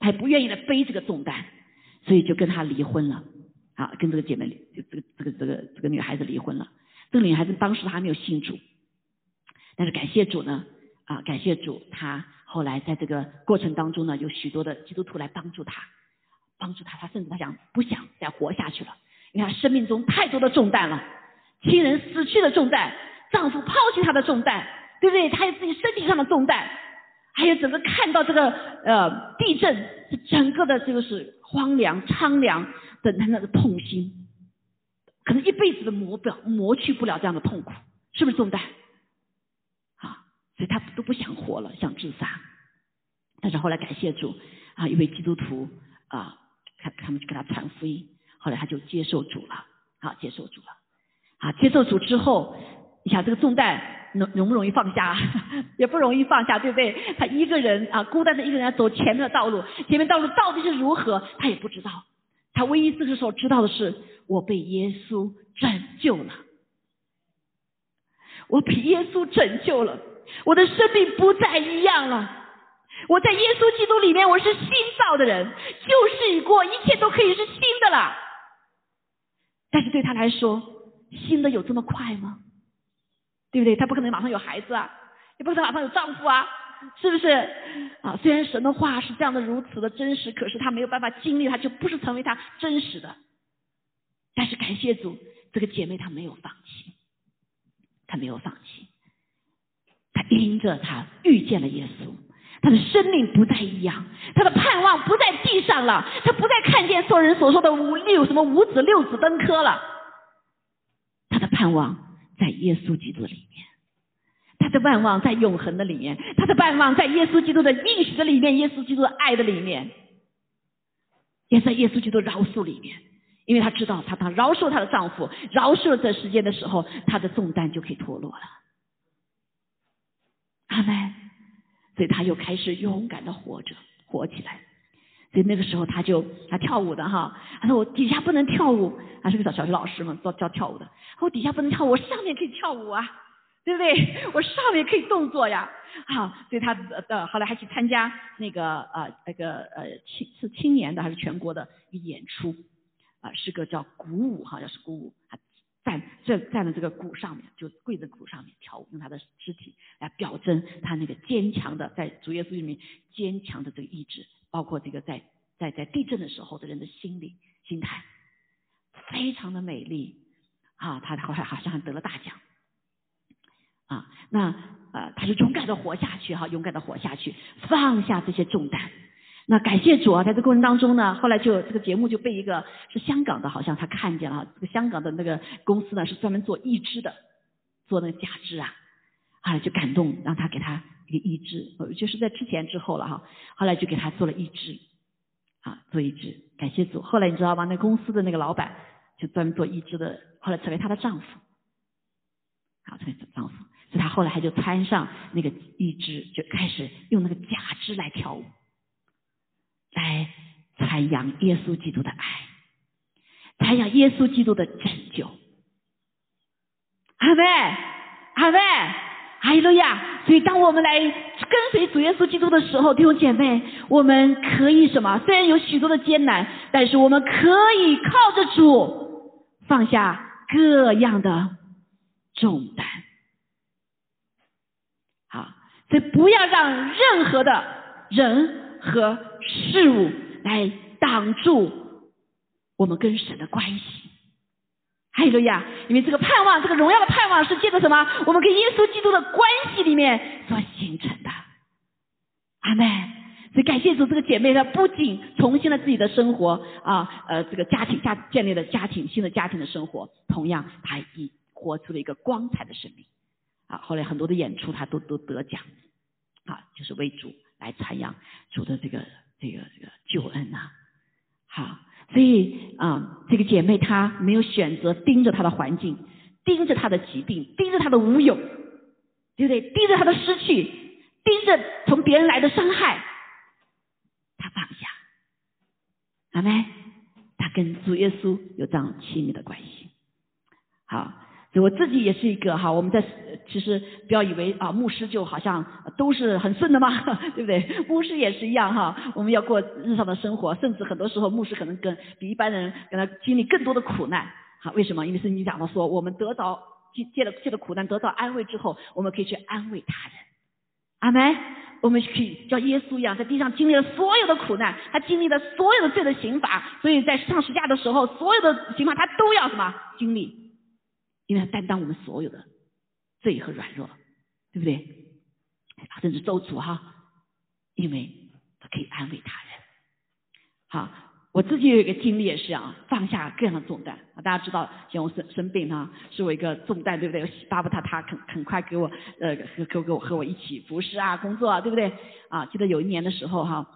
还不愿意来背这个重担，所以就跟他离婚了，啊，跟这个姐妹，就这个这个这个这个女孩子离婚了。这个女孩子当时还没有信主，但是感谢主呢，啊，感谢主，她后来在这个过程当中呢，有许多的基督徒来帮助她，帮助她，她甚至她想不想再活下去了，因为她生命中太多的重担了，亲人死去的重担，丈夫抛弃她的重担，对不对？她有自己身体上的重担。还有整个看到这个呃地震，这整个的这个是荒凉苍凉的他那个痛心，可能一辈子都磨不了磨去不了这样的痛苦，是不是重担？啊，所以他都不想活了，想自杀。但是后来感谢主啊，一位基督徒啊，他他们就给他传福音，后来他就接受主了，啊，接受主了，啊，接受主之后，你想这个重担。容容不容易放下？也不容易放下，对不对？他一个人啊，孤单的一个人走前面的道路，前面道路到底是如何，他也不知道。他唯一这个时候知道的是，我被耶稣拯救了，我被耶稣拯救了，我的生命不再一样了。我在耶稣基督里面，我是新造的人，旧事已过，一切都可以是新的了。但是对他来说，新的有这么快吗？对不对？她不可能马上有孩子啊，也不可能马上有丈夫啊，是不是？啊，虽然神的话是这样的如此的真实，可是她没有办法经历，她就不是成为她真实的。但是感谢主，这个姐妹她没有放弃，她没有放弃，她因着她遇见了耶稣，她的生命不再一样，她的盼望不在地上了，她不再看见所人所说的五六什么五子六子登科了，她的盼望。在耶稣基督里面，他的盼望在永恒的里面，他的盼望在耶稣基督的应许的里面，耶稣基督的爱的里面，也在耶稣基督饶恕里面，因为他知道，他当饶恕他的丈夫，饶恕了这时间的时候，他的重担就可以脱落了。阿门。所以他又开始勇敢的活着，活起来。所以那个时候他就他跳舞的哈，他说我底下不能跳舞，他是个小小学老师嘛，教教跳舞的。我底下不能跳舞，我上面可以跳舞啊，对不对？我上面可以动作呀，好，所以他呃后来还去参加那个呃那个呃青是青年的还是全国的一个演出啊，是个叫鼓舞哈，要是鼓舞，他站站站在这个鼓上面，就跪在鼓上面跳舞，用他的肢体来表征他那个坚强的在主耶稣里面坚强的这个意志。包括这个在在在地震的时候的人的心理心态，非常的美丽啊！他后来好像还得了大奖啊！那呃，他就勇敢的活下去哈，勇敢的活下去，放下这些重担，那感谢主啊，在这过程当中呢，后来就这个节目就被一个是香港的，好像他看见了，这个香港的那个公司呢是专门做义肢的，做那个假肢啊，啊就感动，让他给他一个义肢，就是在之前之后了哈，后来就给他做了义肢，啊做义肢，感谢主。后来你知道吗？那公司的那个老板就专门做义肢的，后来成为她的丈夫，好成为丈夫，所以她后来还就穿上那个义肢，就开始用那个假肢来跳舞。来传扬耶稣基督的爱，传扬耶稣基督的拯救。阿妹，阿妹，哈利路亚！所以，当我们来跟随主耶稣基督的时候，弟兄姐妹，我们可以什么？虽然有许多的艰难，但是我们可以靠着主放下各样的重担。好，所以不要让任何的人和。事物来挡住我们跟神的关系，还有呀，因为这个盼望，这个荣耀的盼望是借着什么？我们跟耶稣基督的关系里面所形成的。阿门。所以感谢主，这个姐妹她不仅重新了自己的生活啊，呃，这个家庭家建立了家庭新的家庭的生活，同样她也活出了一个光彩的生命。啊，后来很多的演出她都都得奖，啊，就是为主来传扬主的这个。这个这个救恩呐，好，所以啊，这个姐妹她没有选择盯着她的环境，盯着她的疾病，盯着她的无有，对不对？盯着她的失去，盯着从别人来的伤害，她放下，阿妹，她跟主耶稣有这样亲密的关系，好。我自己也是一个哈，我们在其实不要以为啊，牧师就好像都是很顺的嘛，对不对？牧师也是一样哈，我们要过日常的生活，甚至很多时候牧师可能跟比一般人跟他经历更多的苦难，好，为什么？因为圣经讲到说，我们得到借借了借了苦难得到安慰之后，我们可以去安慰他人，阿门。我们可以像耶稣一样，在地上经历了所有的苦难，他经历了所有的罪的刑罚，所以在上十字架的时候，所有的刑罚他都要什么经历？因为他担当我们所有的罪和软弱，对不对？甚至咒诅哈，因为他可以安慰他人。好，我自己有一个经历也是啊，放下各样的重担啊。大家知道，像我生生病哈，是我一个重担，对不对？巴不得他肯很快给我呃，给我给我和我一起服侍啊，工作啊，对不对？啊，记得有一年的时候哈。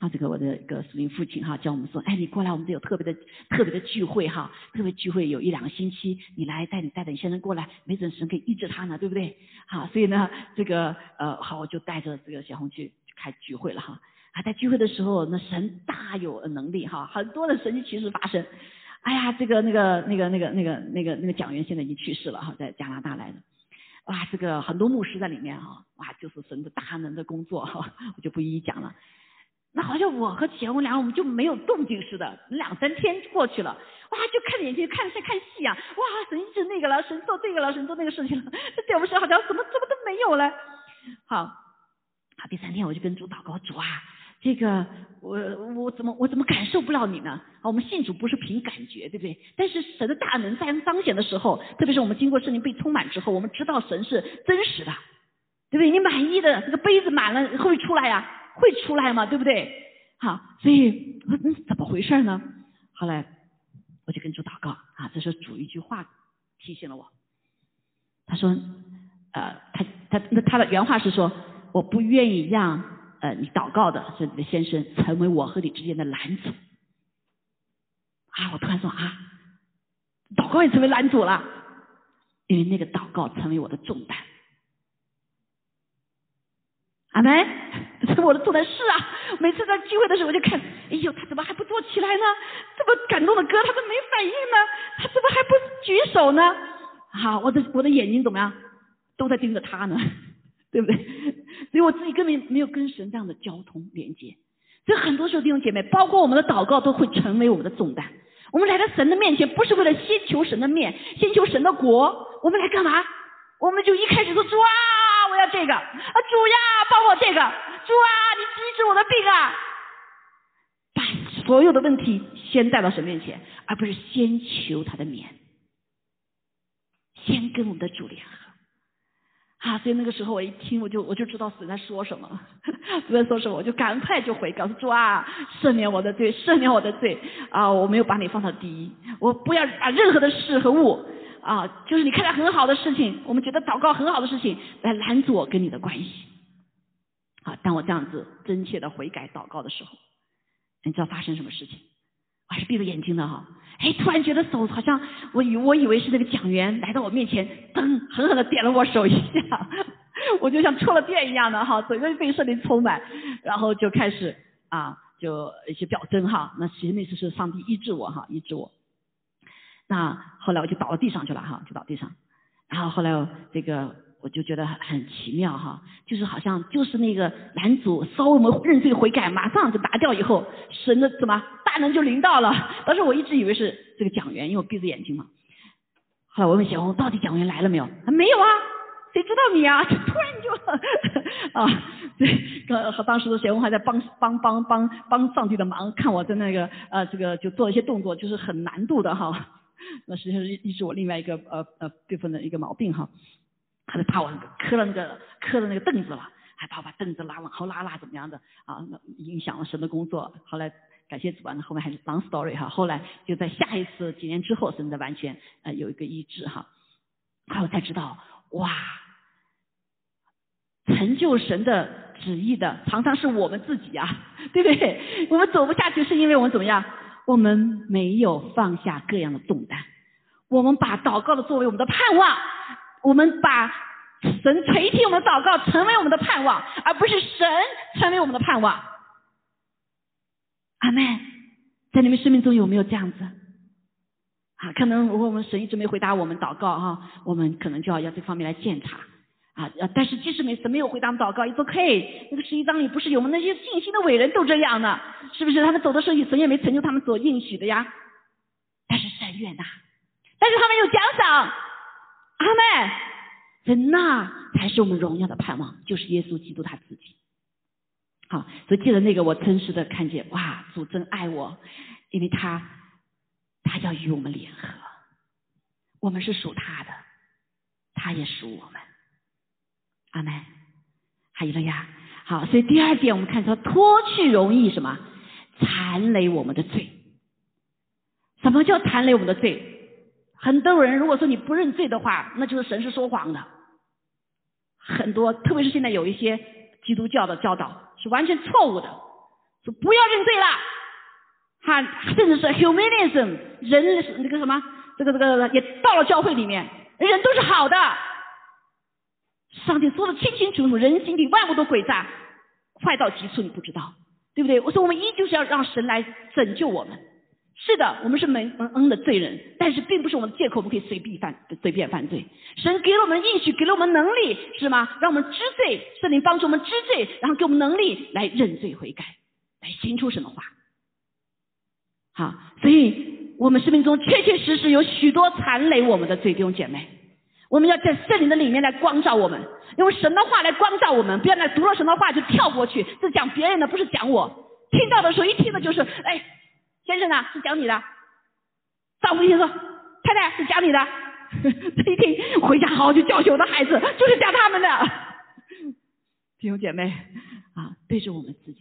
啊这个我的一个属灵父亲哈，叫我们说，哎，你过来，我们这有特别的特别的聚会哈，特别聚会有一两个星期，你来带你带着你先生过来，没准神可以医治他呢，对不对？好，所以呢，这个呃，好，我就带着这个小红去开聚会了哈。啊，在聚会的时候，那神大有能力哈，很多的神奇奇事发生。哎呀，这个那个那个那个那个那个那个讲员现在已经去世了哈，在加拿大来的。哇，这个很多牧师在里面哈，哇，就是神的大能的工作哈，我就不一一讲了。那好像我和钱红良，我们就没有动静似的，两三天过去了，哇，就看眼睛，看像看戏啊，哇，神医治那个了，神做这个了，神做那个事情了，这对我们说好像什么什么都没有了。好，好，第三天我就跟主祷告，主啊，这个我我怎么我怎么感受不了你呢？我们信主不是凭感觉，对不对？但是神的大能在彰显的时候，特别是我们经过圣灵被充满之后，我们知道神是真实的，对不对？你满意的这个杯子满了会不会出来呀。会出来嘛，对不对？好，所以我说嗯，怎么回事呢？后来我就跟主祷告啊，这时候主一句话提醒了我。他说，呃，他他那他的原话是说，我不愿意让呃你祷告的是你的先生成为我和你之间的拦阻。啊，我突然说啊，祷告也成为拦阻了，因为那个祷告成为我的重担。阿门，我的做的是啊！每次在聚会的时候，我就看，哎呦，他怎么还不坐起来呢？这么感动的歌，他都没反应呢？他怎么还不举手呢？好，我的我的眼睛怎么样？都在盯着他呢，对不对？所以我自己根本没有跟神这样的交通连接。所以很多时候弟兄姐妹，包括我们的祷告，都会成为我们的重担。我们来到神的面前，不是为了先求神的面，先求神的国，我们来干嘛？我们就一开始说主啊。我要这个啊，主呀，帮我这个，主啊，你医治我的病啊！把所有的问题先带到神面前，而不是先求他的面，先跟我们的主联合。啊，所以那个时候我一听，我就我就知道神在说什么，主在说什么，我就赶快就回告诉主啊，赦免我的罪，赦免我的罪啊，我没有把你放到第一，我不要把任何的事和物啊，就是你看来很好的事情，我们觉得祷告很好的事情，来拦阻我跟你的关系。啊，当我这样子真切的悔改祷告的时候，你知道发生什么事情？我还是闭着眼睛的哈，哎，突然觉得手好像我以我以为是那个讲员来到我面前，噔，狠狠的点了我手一下，我就像触了电一样的哈，整个被圣灵充满，然后就开始啊，就一些表征哈，那其实那次是上帝医治我哈，医治我。那后来我就倒到地上去了哈，就倒地上，然后后来这个。我就觉得很很奇妙哈，就是好像就是那个男主稍微我们认罪悔改，马上就拔掉以后，神的怎么大能就临到了。当时我一直以为是这个讲员，因为我闭着眼睛嘛。后来我问小红，到底讲员来了没有？他没有啊，谁知道你啊？突然就 啊，对，刚和当时的小红还在帮帮帮帮帮上帝的忙，看我在那个呃这个就做一些动作，就是很难度的哈。那实际上是医治我另外一个呃呃部分的一个毛病哈。他就怕我磕了那个磕了那个凳子了，还怕我把凳子拉往后拉拉怎么样的啊？影响了神的工作。后来感谢主啊，后面还是 long story 哈。后来就在下一次几年之后，神的完全呃有一个医治哈。后来才知道哇，成就神的旨意的常常是我们自己呀，对不对？我们走不下去是因为我们怎么样？我们没有放下各样的重担，我们把祷告的作为我们的盼望。我们把神垂听我们的祷告，成为我们的盼望，而不是神成为我们的盼望。阿妹，在你们生命中有没有这样子？啊，可能如果我们神一直没回答我们祷告哈，我们可能就要要这方面来检查啊。但是即使没神没有回答我们祷告，it's OK。那个十一章里不是有我们那些信心的伟人都这样呢？是不是？他们走的时候，神也没成就他们所应许的呀。但是神愿呐，但是他们有奖赏。阿妹，真那才是我们荣耀的盼望，就是耶稣基督他自己。好，所以记得那个，我真实的看见，哇，主真爱我，因为他他要与我们联合，我们是属他的，他也属我们。阿妹，还有了呀。好，所以第二点，我们看说脱去容易什么残累我们的罪。什么叫残累我们的罪？很多人如果说你不认罪的话，那就是神是说谎的。很多，特别是现在有一些基督教的教导是完全错误的，说不要认罪了，哈，甚至是 humanism，人那个什么，这个这个也到了教会里面，人都是好的。上帝说的清清楚楚，人心里万物都诡诈，坏到极处，你不知道，对不对？我说我们依旧是要让神来拯救我们。是的，我们是蒙蒙恩的罪人，但是并不是我们的借口，我们可以随便犯随便犯罪。神给了我们应许，给了我们能力，是吗？让我们知罪，圣灵帮助我们知罪，然后给我们能力来认罪悔改，来行出神的话。好，所以我们生命中确确实实有许多残累我们的罪，弟兄姐妹，我们要在圣灵的里面来光照我们，用神的话来光照我们，不要来读了神的话就跳过去，是讲别人的，不是讲我。听到的时候一听的就是哎。先生呢是讲你的，丈夫一听说太太是讲你的，他一听回家好好去教训我的孩子，就是讲他们的。弟兄姐妹啊，对着我们自己，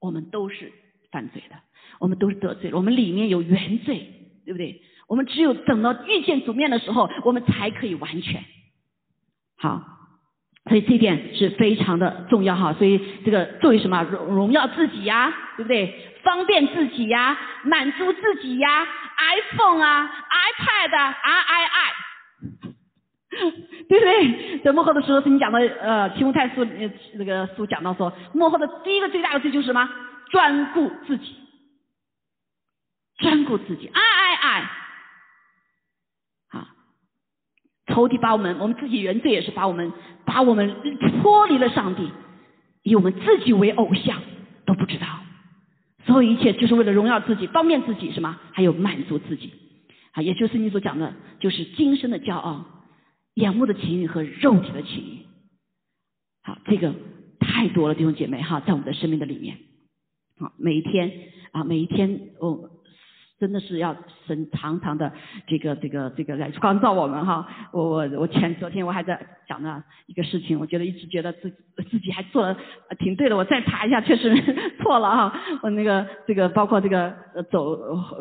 我们都是犯罪的，我们都是得罪了，我们里面有原罪，对不对？我们只有等到遇见主面的时候，我们才可以完全好。所以这一点是非常的重要哈，所以这个作为什么荣荣耀自己呀，对不对？方便自己呀，满足自己呀，iPhone 啊，iPad R I I，对不对？在幕后的时候，是你讲的呃，提摩太书呃那个书讲到说，幕后的第一个最大的罪就是什么？专顾自己，专顾自己，I I I。仇敌把我们，我们自己原罪也是把我们，把我们脱离了上帝，以我们自己为偶像都不知道，所有一切就是为了荣耀自己，方便自己，是吗？还有满足自己，啊，也就是你所讲的，就是今生的骄傲、眼目的情欲和肉体的情欲。好，这个太多了，弟兄姐妹哈，在我们的生命的里面，好，每一天啊，每一天，哦，真的是要神常常的这个这个这个来光照我们哈。我我我前昨天我还在讲呢一个事情，我觉得一直觉得自自己还做的挺对的。我再查一下，确实错了哈。我那个这个包括这个走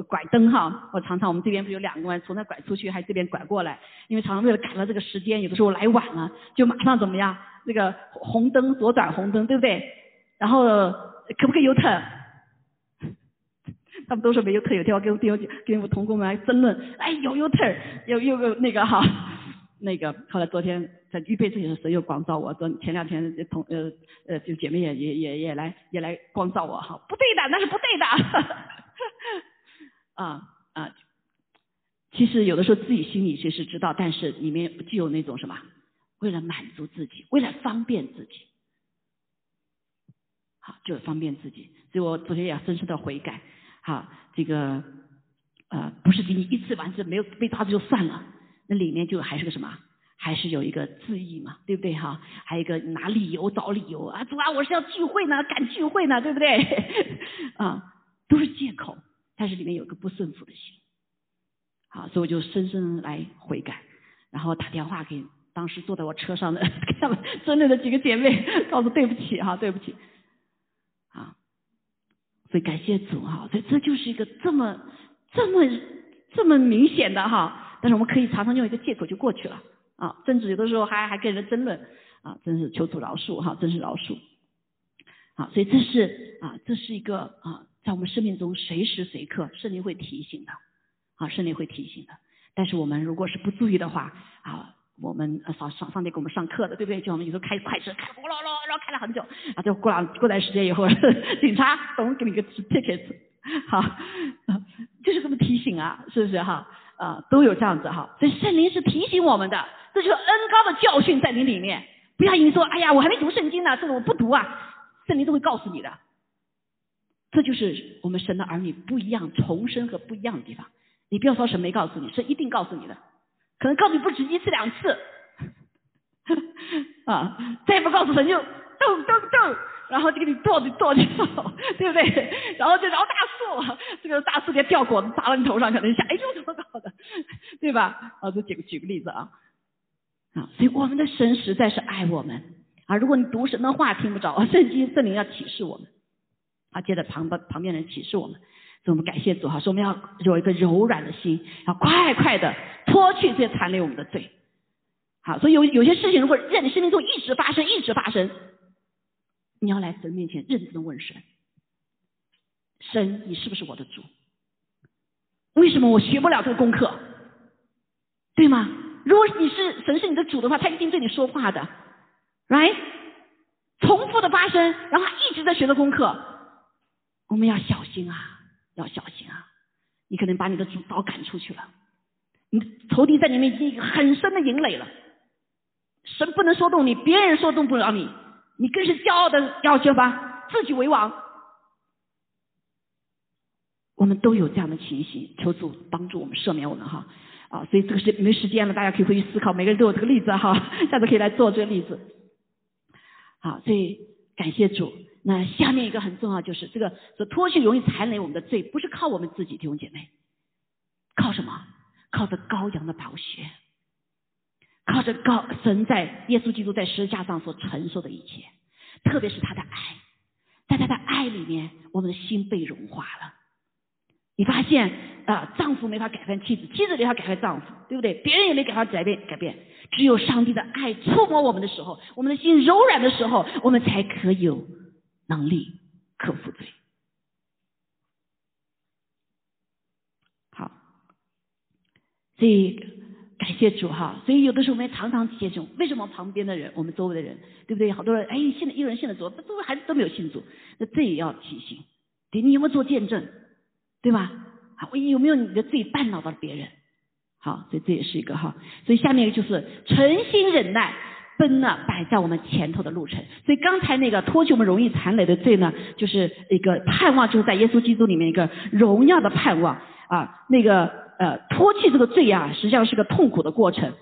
拐灯哈，我常常我们这边不有两个弯，从那拐出去，还这边拐过来，因为常常为了赶了这个时间，有的时候来晚了，就马上怎么样？那个红灯左转红灯，对不对？然后可不可以 U turn？他们都说没有特有，天我跟跟跟我同工们来争论，哎有有特有有个那个哈，那个后来昨天在预备这些时候又光照我，昨前两天同呃呃就姐妹也也也也来也来光照我哈，不对的那是不对的，啊啊，其实有的时候自己心里其实知道，但是里面具有那种什么，为了满足自己，为了方便自己，好就是方便自己，所以我昨天也深深的悔改。好，这个呃不是给你一次完事，没有被抓住就算了，那里面就还是个什么，还是有一个自意嘛，对不对哈？还有一个拿理由找理由啊，主啊我是要聚会呢，赶聚会呢，对不对？啊，都是借口，但是里面有个不顺服的心。好，所以我就深深来悔改，然后打电话给当时坐在我车上的 跟他们真正的几个姐妹，告诉对不起哈，对不起。所以感谢主哈，所以这就是一个这么这么这么明显的哈，但是我们可以常常用一个借口就过去了啊，甚至有的时候还还跟人争论啊，真是求主饶恕哈，真是饶恕。好，所以这是啊，这是一个啊，在我们生命中随时随刻圣灵会提醒的啊，圣灵会提醒的。但是我们如果是不注意的话啊。我们上上上帝给我们上课的，对不对？就我们有时候开快车，开呼噜噜，然后开了很久，啊，就过了过段时间以后，警察总给你个 ticket，好，就是这么提醒啊，是不是哈？啊，都有这样子哈。所以圣灵是提醒我们的，这就是恩高的教训在你里面。不要因为说，哎呀，我还没读圣经呢，这个我不读啊，圣灵都会告诉你的。这就是我们神的儿女不一样重生和不一样的地方。你不要说神没告诉你，神一定告诉你的。可能告诉你不止一次两次，啊，再不告诉神就咚咚咚，然后就给你剁就剁掉，对不对？然后就饶大树，这个大树给掉果子砸到你头上，可能想，哎呦怎么搞的，对吧？啊，就举个举个例子啊，啊，所以我们的神实在是爱我们啊。如果你读神的话听不着，圣经圣灵要启示我们，啊，接着旁边旁边人启示我们。所以我们感谢主哈，说我们要有一个柔软的心，要快快的脱去这些残留我们的罪。好，所以有有些事情如果在你生命中一直发生，一直发生，你要来神面前认真的问神：神，你是不是我的主？为什么我学不了这个功课？对吗？如果你是神是你的主的话，他一定对你说话的，right？重复的发生，然后他一直在学的功课，我们要小心啊。要小心啊！你可能把你的主刀赶出去了，你仇敌在里面已经很深的营垒了。神不能说动你，别人说动不了你，你更是骄傲的要求吧，自己为王。我们都有这样的情形，求主帮助我们赦免我们哈啊！所以这个是没时间了，大家可以回去思考，每个人都有这个例子哈，下次可以来做这个例子。好，所以感谢主。那下面一个很重要，就是这个说脱去容易残累我们的罪，不是靠我们自己弟兄姐妹，靠什么？靠着羔羊的宝血，靠着高神在耶稣基督在十字架上所承受的一切，特别是他的爱，在他的爱里面，我们的心被融化了。你发现啊，丈夫没法改变妻子，妻子没法改变丈夫，对不对？别人也没改法改变改变，只有上帝的爱触摸我们的时候，我们的心柔软的时候，我们才可以有。能力克服罪，好，所以感谢主哈。所以有的时候我们常常接受，为什么旁边的人，我们周围的人，对不对？好多人哎，现在一个人信了主，周围孩子都没有信主，那这也要提醒。对，你有没有做见证，对吧？啊，我，有没有你的罪绊倒到了别人？好，所以这也是一个哈。所以下面就是诚心忍耐。奔呢摆在我们前头的路程，所以刚才那个脱去我们容易残累的罪呢，就是一个盼望，就是在耶稣基督里面一个荣耀的盼望啊。那个呃脱去这个罪啊，实际上是个痛苦的过程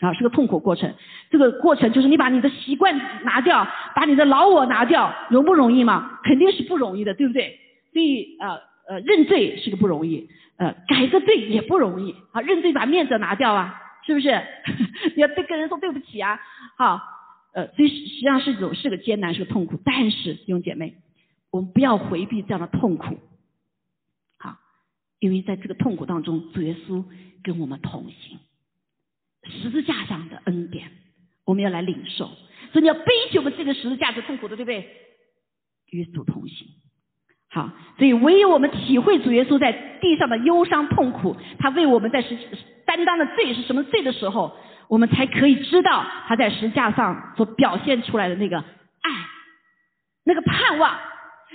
啊，是个痛苦过程。这个过程就是你把你的习惯拿掉，把你的老我拿掉，容不容易吗？肯定是不容易的，对不对？所以呃呃认罪是个不容易，呃改个罪也不容易啊，认罪把面子拿掉啊，是不是？你要对跟人说对不起啊，好，呃所以实际上是一种是个艰难是个痛苦，但是弟兄姐妹，我们不要回避这样的痛苦，好，因为在这个痛苦当中，主耶稣跟我们同行，十字架上的恩典我们要来领受，所以你要背起我们这个十字架的痛苦的，对不对？与主同行，好，所以唯有我们体会主耶稣在地上的忧伤痛苦，他为我们在十担当的罪是什么罪的时候，我们才可以知道他在十字架上所表现出来的那个爱，那个盼望，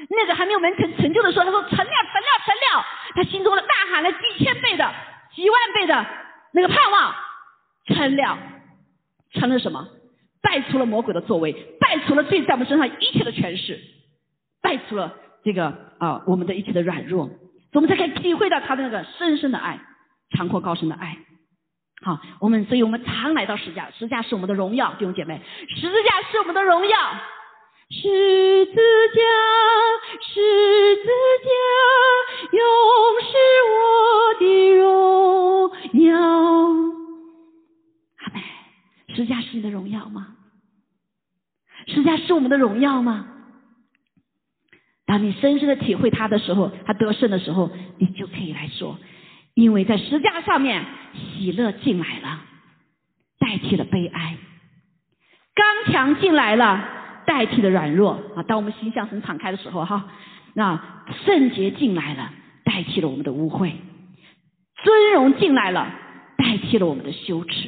那个还没有完成成就的时候，他说成了，成了，成了，他心中的呐喊了几千倍的、几万倍的那个盼望，成了，成了什么？败除了魔鬼的作为，败除了罪在我们身上一切的权势。带出了这个啊，我们的一切的软弱，我们才可以体会到他的那个深深的爱，长阔高深的爱。好，我们所以我们常来到十字架，十字架是我们的荣耀，弟兄姐妹，十字架是我们的荣耀，十字架，十字架，永是我的荣耀。阿妹，十字架是你的荣耀吗？十字架是我们的荣耀吗？当你深深的体会他的时候，他得胜的时候，你就可以来说，因为在十架上面，喜乐进来了，代替了悲哀；刚强进来了，代替了软弱啊。当我们心向很敞开的时候，哈，那圣洁进来了，代替了我们的污秽；尊荣进来了，代替了我们的羞耻；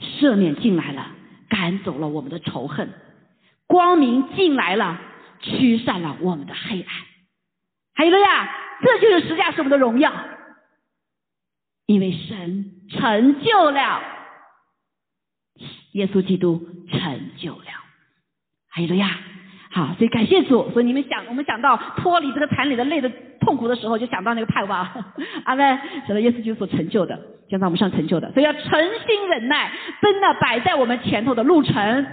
赦免进来了，赶走了我们的仇恨；光明进来了。驱散了我们的黑暗，还有了呀，这就是实价是我们的荣耀，因为神成就了，耶稣基督成就了，还有了呀，好，所以感谢主，所以你们想，我们想到脱离这个残里的累的痛苦的时候，就想到那个盼望，阿门，想到耶稣基督所成就的，想到我们上成就的，所以要诚心忍耐，奔那摆在我们前头的路程。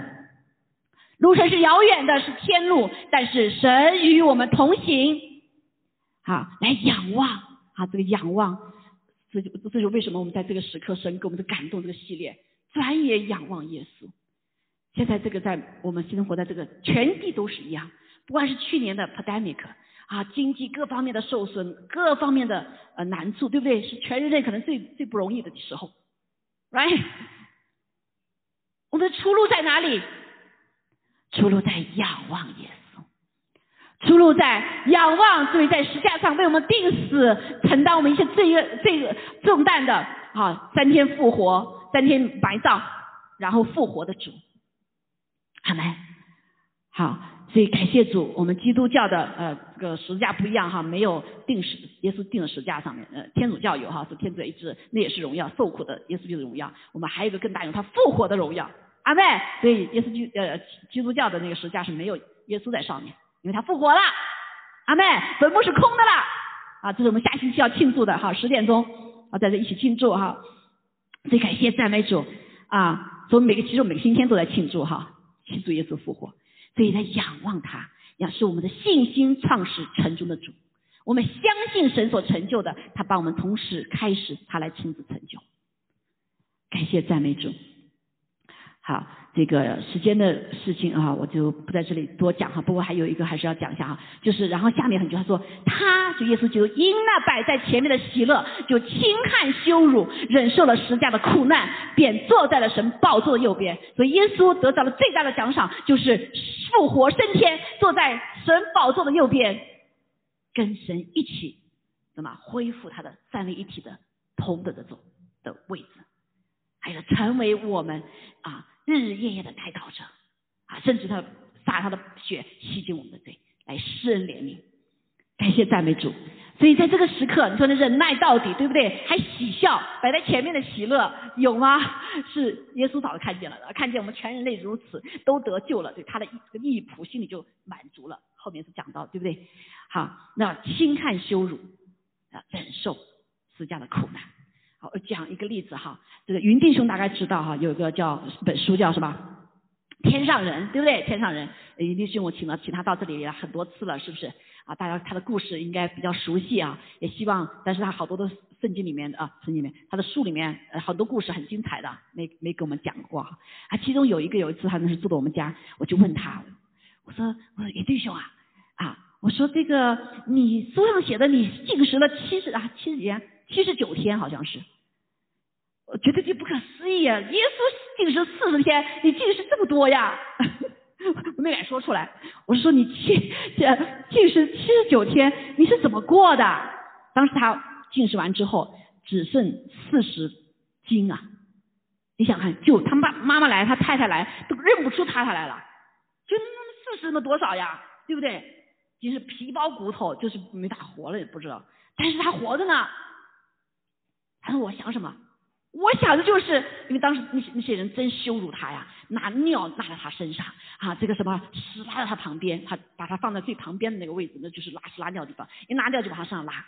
路程是遥远的，是天路，但是神与我们同行，好，来仰望，啊，这个仰望，这就这就为什么我们在这个时刻，神给我们的感动这个系列，专业仰望耶稣。现在这个在我们生活在这个全地都是一样，不管是去年的 pandemic 啊，经济各方面的受损，各方面的呃难处，对不对？是全人类可能最最不容易的时候，right？我们的出路在哪里？出路在仰望耶稣，出路在仰望这位在石架上为我们定死、承担我们一些罪恶、罪恶重担的啊，三天复活、三天埋葬，然后复活的主，好没？好，所以感谢主，我们基督教的呃这个十架不一样哈，没有定时，耶稣定了十架上面，呃天主教有哈，是天主一致，那也是荣耀，受苦的耶稣就是荣耀，我们还有一个更大用，他复活的荣耀。阿妹，所以耶稣基呃基督教的那个十字架是没有耶稣在上面，因为他复活了。阿妹，坟墓是空的了。啊，这是我们下星期要庆祝的哈，十点钟啊在这一起庆祝哈。所以感谢赞美主啊，所以每个其实每个星期天都在庆祝哈，庆祝耶稣复活。所以在仰望他，仰是我们的信心创始成终的主。我们相信神所成就的，他帮我们同时开始，他来亲自成就。感谢赞美主。好，这个时间的事情啊，我就不在这里多讲哈。不过还有一个还是要讲一下哈，就是然后下面很句他说，他就耶稣就因那摆在前面的喜乐，就轻看羞辱，忍受了十架的苦难，便坐在了神宝座右边。所以耶稣得到了最大的奖赏，就是复活升天，坐在神宝座的右边，跟神一起怎么恢复他的三位一体的同等的座的位置，还有成为我们啊。日日夜夜的带导着啊，甚至他撒他的血洗净我们的罪，来施恩怜悯，感谢赞美主。所以在这个时刻，你说的忍耐到底，对不对？还喜笑摆在前面的喜乐有吗？是耶稣早就看见了，看见我们全人类如此都得救了，对他的这个义仆心里就满足了。后面是讲到，对不对？好，那轻看羞辱啊，忍受施加的苦难。好，讲一个例子哈，这个云弟兄大概知道哈，有一个叫本书叫什么？天上人，对不对？天上人，云定兄我请了，请他到这里也很多次了，是不是？啊，大家他的故事应该比较熟悉啊，也希望，但是他好多的圣经里面的啊，圣经里面他的书里面呃很多故事很精彩的，没没给我们讲过啊。其中有一个有一次他那是住到我们家，我就问他，我说我说云弟兄啊啊，我说这个你书上写的你进食了七十啊七十几七十九天好像是。我觉得这不可思议啊！耶稣进食四十天，你进食这么多呀？我没敢说出来。我是说你进进食七十九天，你是怎么过的？当时他进食完之后只剩四十斤啊！你想看，就他妈妈妈来，他太太来都认不出他他来了，就那么四十那多少呀？对不对？就是皮包骨头，就是没打活了也不知道，但是他活着呢。他说我想什么？我想的就是，因为当时那些那些人真羞辱他呀，拿尿拉在他身上啊，这个什么屎拉在他旁边，他把他放在最旁边的那个位置，那就是拉屎拉尿的地方，一拉尿就往他身上拉。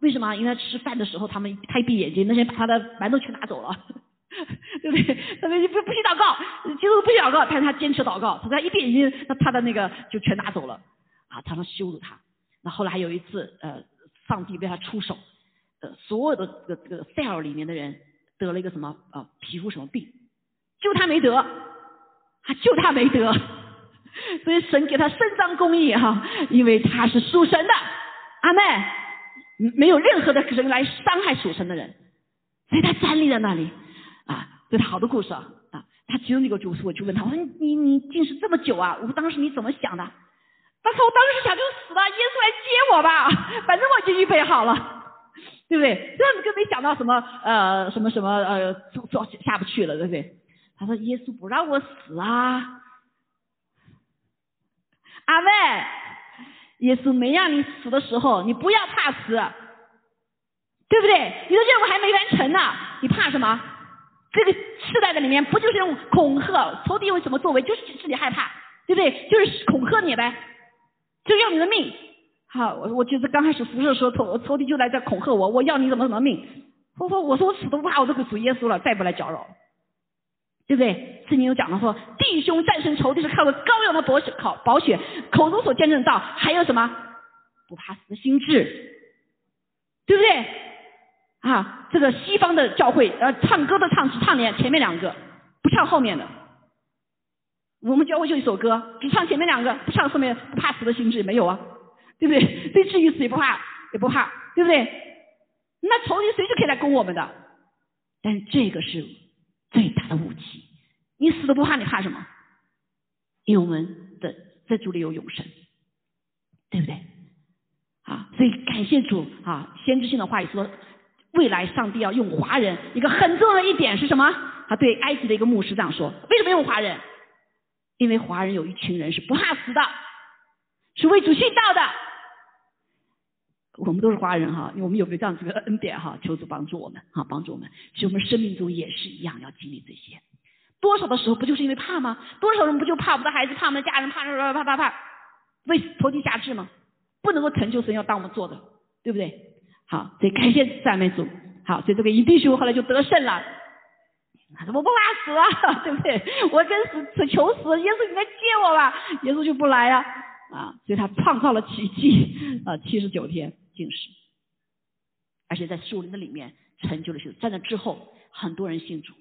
为什么？因为他吃饭的时候，他们他一闭眼睛，那些人把他的馒头全拿走了，对不对？他们不不许祷告，基督不许祷告，但是他坚持祷告，他他一闭眼睛，他他的那个就全拿走了。啊，他们羞辱他。那后来还有一次，呃，上帝为他出手，呃，所有的这个这个 cell 里面的人。得了一个什么啊皮肤什么病，就他没得，啊就他没得，所以神给他伸张公义哈，因为他是属神的，阿妹，没有任何的人来伤害属神的人，所以他站立在那里啊，这是好多故事啊啊，他其中那个主持我就问他，我说你你近视这么久啊，我当时你怎么想的？他说我当时想就死了，耶稣来接我吧，反正我已经预备好了。对不对？这样子更没想到什么呃什么什么呃坐坐下不去了，对不对？他说耶稣不让我死啊，阿妹，耶稣没让你死的时候，你不要怕死，对不对？你的任务还没完成呢，你怕什么？这个时代的里面不就是用恐吓，仇敌用什么作为？就是自己害怕，对不对？就是恐吓你呗，就要你的命。好，我我就是刚开始服侍的时候，仇仇敌就来这恐吓我，我要你怎么怎么命。我说我说我死都不怕，我这个主耶稣了，再不来搅扰，对不对？圣经有讲了说，弟兄战胜仇敌是靠着羔羊的宝血，靠宝血口中所见证道，还有什么不怕死的心智，对不对？啊，这个西方的教会呃唱歌的唱只唱前前面两个，不唱后面的。我们教会就一首歌，只唱前面两个，不唱后面不怕死的心智没有啊。对不对？对至于死也不怕，也不怕，对不对？那仇敌随时可以来攻我们的，但是这个是最大的武器。你死都不怕，你怕什么？因为我们的在主里有永生，对不对？啊，所以感谢主啊！先知性的话语说，未来上帝要用华人，一个很重要的一点是什么？他对埃及的一个牧师这样说：为什么用华人？因为华人有一群人是不怕死的，是为主殉道的。我们都是华人哈，因为我们有个这样子的恩典哈，求主帮助我们哈，帮助我们。其实我们生命中也是一样，要经历这些。多少的时候不就是因为怕吗？多少人不就怕我们的孩子，怕我们的家人，怕怕怕怕怕，为投地下志吗？不能够成就神要当我们做的，对不对？好，所以感谢赞美主。好，所以这个一弟兄后来就得胜了。我不怕死啊，对不对？我真死求死，耶稣你来接我吧，耶稣就不来呀啊，所以他创造了奇迹啊，七十九天。进食，而且在树林的里面成就了修。在那之后，很多人信主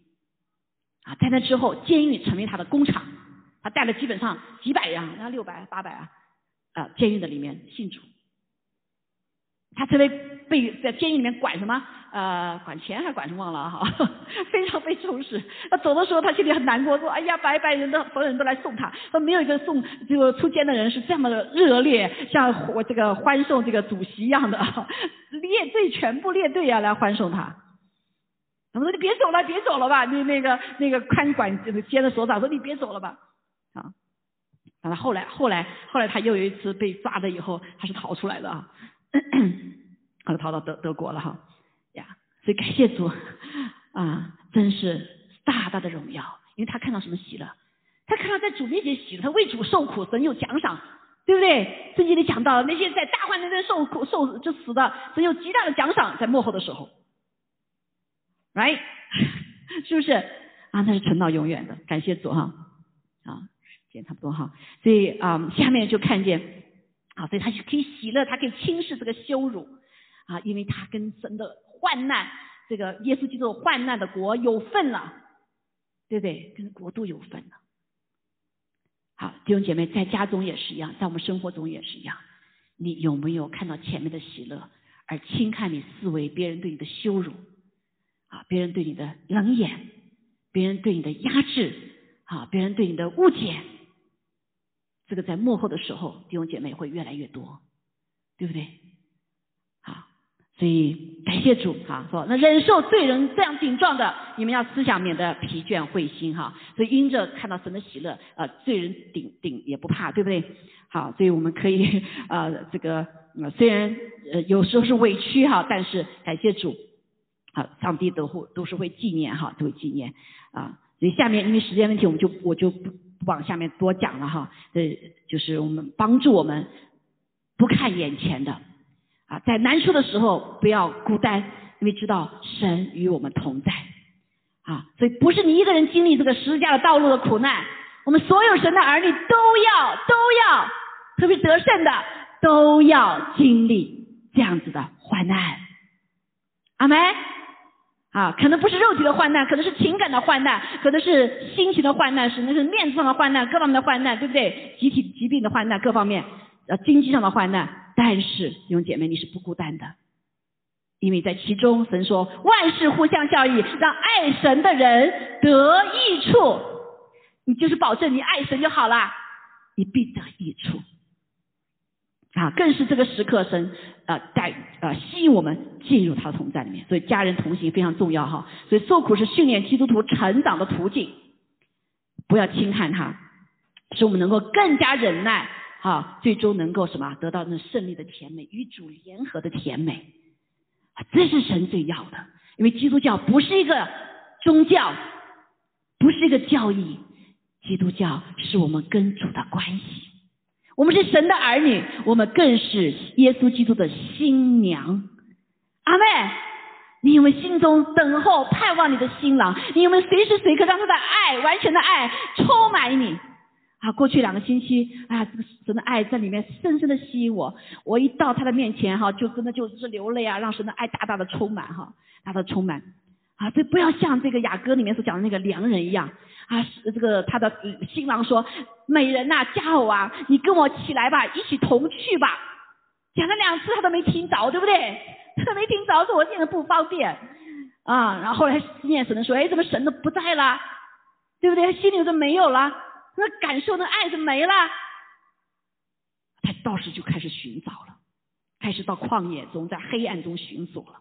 啊，在那之后，监狱成为他的工厂，他带了基本上几百人，那六百八百啊，啊，监狱的里面信主。他成为被在监狱里面管什么？呃，管钱还管什么忘了哈，非常被重视。他走的时候，他心里很难过，说：“哎呀，白白人的所有人都来送他，说没有一个送这个出监的人是这么的热烈，像我这个欢送这个主席一样的，列队全部列队啊来欢送他。”他说：“你别走了，别走了吧，那那个那个看管这个监的所长说你别走了吧。”啊，完了后来后来后来他又有一次被抓了以后，他是逃出来的啊。后来逃到德德国了哈呀，所以感谢主啊，真是大大的荣耀，因为他看到什么喜乐？他看到在主面前喜乐，他为主受苦，神有奖赏，对不对？圣经里讲到那些在大患难中受苦受就死的，神有极大的奖赏在幕后的时候，right？是不是啊？那是存到永远的，感谢主哈。啊，时间差不多哈，所以啊，下面就看见啊，所以他就可以喜乐，他可以轻视这个羞辱啊，因为他跟神的患难，这个耶稣基督患难的国有份了，对不对？跟国度有份了。好，弟兄姐妹，在家中也是一样，在我们生活中也是一样，你有没有看到前面的喜乐，而轻看你思维别人对你的羞辱啊，别人对你的冷眼，别人对你的压制啊，别人对你的误解，这个在幕后的时候，弟兄姐妹会越来越多，对不对？好所以感谢主哈，说那忍受罪人这样顶撞的，你们要思想免得疲倦灰心哈。所以因着看到神的喜乐，呃，罪人顶顶也不怕，对不对？好，所以我们可以呃这个虽然呃有时候是委屈哈，但是感谢主，好，上帝都会都是会纪念哈，都会纪念啊。所以下面因为时间问题，我们就我就不不往下面多讲了哈。呃，就是我们帮助我们不看眼前的。啊，在难处的时候不要孤单，因为知道神与我们同在。啊，所以不是你一个人经历这个十字架的道路的苦难，我们所有神的儿女都要都要，特别得胜的都要经历这样子的患难。阿门。啊，可能不是肉体的患难，可能是情感的患难，可能是心情的患难，是那是面子上的患难，各方面的患难，对不对？集体疾病的患难，各方面，呃，经济上的患难。但是弟兄姐妹，你是不孤单的，因为在其中，神说万事互相效益，让爱神的人得益处。你就是保证你爱神就好了，你必得益处。啊，更是这个时刻，神啊带啊吸引我们进入他的同在里面。所以家人同行非常重要哈。所以受苦是训练基督徒成长的途径，不要轻看它，使我们能够更加忍耐。啊，最终能够什么得到那胜利的甜美，与主联合的甜美，这是神最要的。因为基督教不是一个宗教，不是一个教义，基督教是我们跟主的关系。我们是神的儿女，我们更是耶稣基督的新娘。阿妹，你有没有心中等候盼望你的新郎？你有没有随时随刻让他的爱，完全的爱充满你？啊，过去两个星期，啊，这个神的爱在里面深深的吸引我。我一到他的面前，哈，就真的就是流泪啊，让神的爱大大的充满，哈，大大的充满。啊，这不要像这个雅歌里面所讲的那个良人一样，啊，这个他的新郎说：“美人呐，佳偶啊，你跟我起来吧，一起同去吧。”讲了两次他都没听着，对不对？他都没听着，说我现在不方便。啊，然后后来念神的说：“哎，怎么神都不在了？对不对？心里都没有了。”那感受那爱就没了，他到时就开始寻找了，开始到旷野中，在黑暗中寻索了。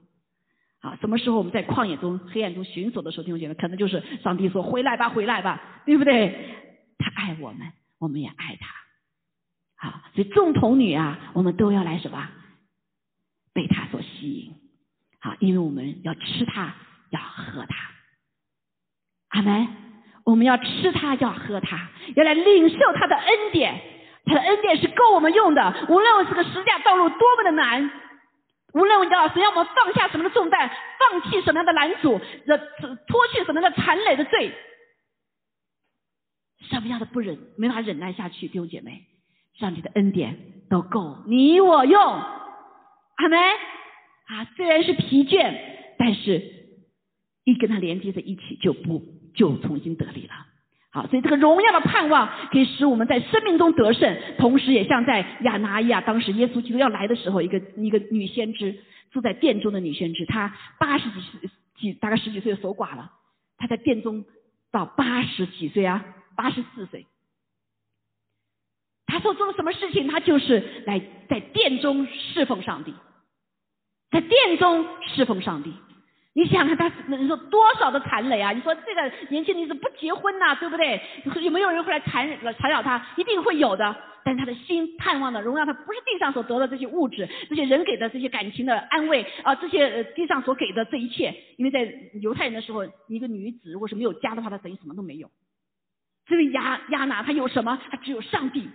啊，什么时候我们在旷野中、黑暗中寻索的时候，弟兄姐妹，可能就是上帝说：“回来吧，回来吧，对不对？”他爱我们，我们也爱他。好，所以众童女啊，我们都要来什么？被他所吸引。好，因为我们要吃他，要喝他。阿门。我们要吃他，要喝他，要来领受他的恩典。他的恩典是够我们用的。无论这个十架道路多么的难，无论要谁让我们放下什么的重担，放弃什么样的拦阻，脱去什么样的残累的罪，什么样的不忍没法忍耐下去，弟兄姐妹，上帝的恩典都够你我用。阿门。啊，虽然是疲倦，但是一跟他连接在一起就不。就重新得力了，好，所以这个荣耀的盼望可以使我们在生命中得胜，同时也像在亚拿亚当时耶稣基督要来的时候，一个一个女先知住在殿中的女先知，她八十几岁几大概十几岁守寡了，她在殿中到八十几岁啊，八十四岁，她所做的什么事情？她就是来在殿中侍奉上帝，在殿中侍奉上帝。你想看他能说多少的残累啊？你说这个年轻女子不结婚呐，对不对？有没有人会来缠缠绕她？一定会有的。但是他的心盼望的荣耀，他不是地上所得的这些物质，这些人给的这些感情的安慰啊，这些地上所给的这一切。因为在犹太人的时候，一个女子如果是没有家的话，她等于什么都没有。这位亚亚拿，她有什么？她只有上帝。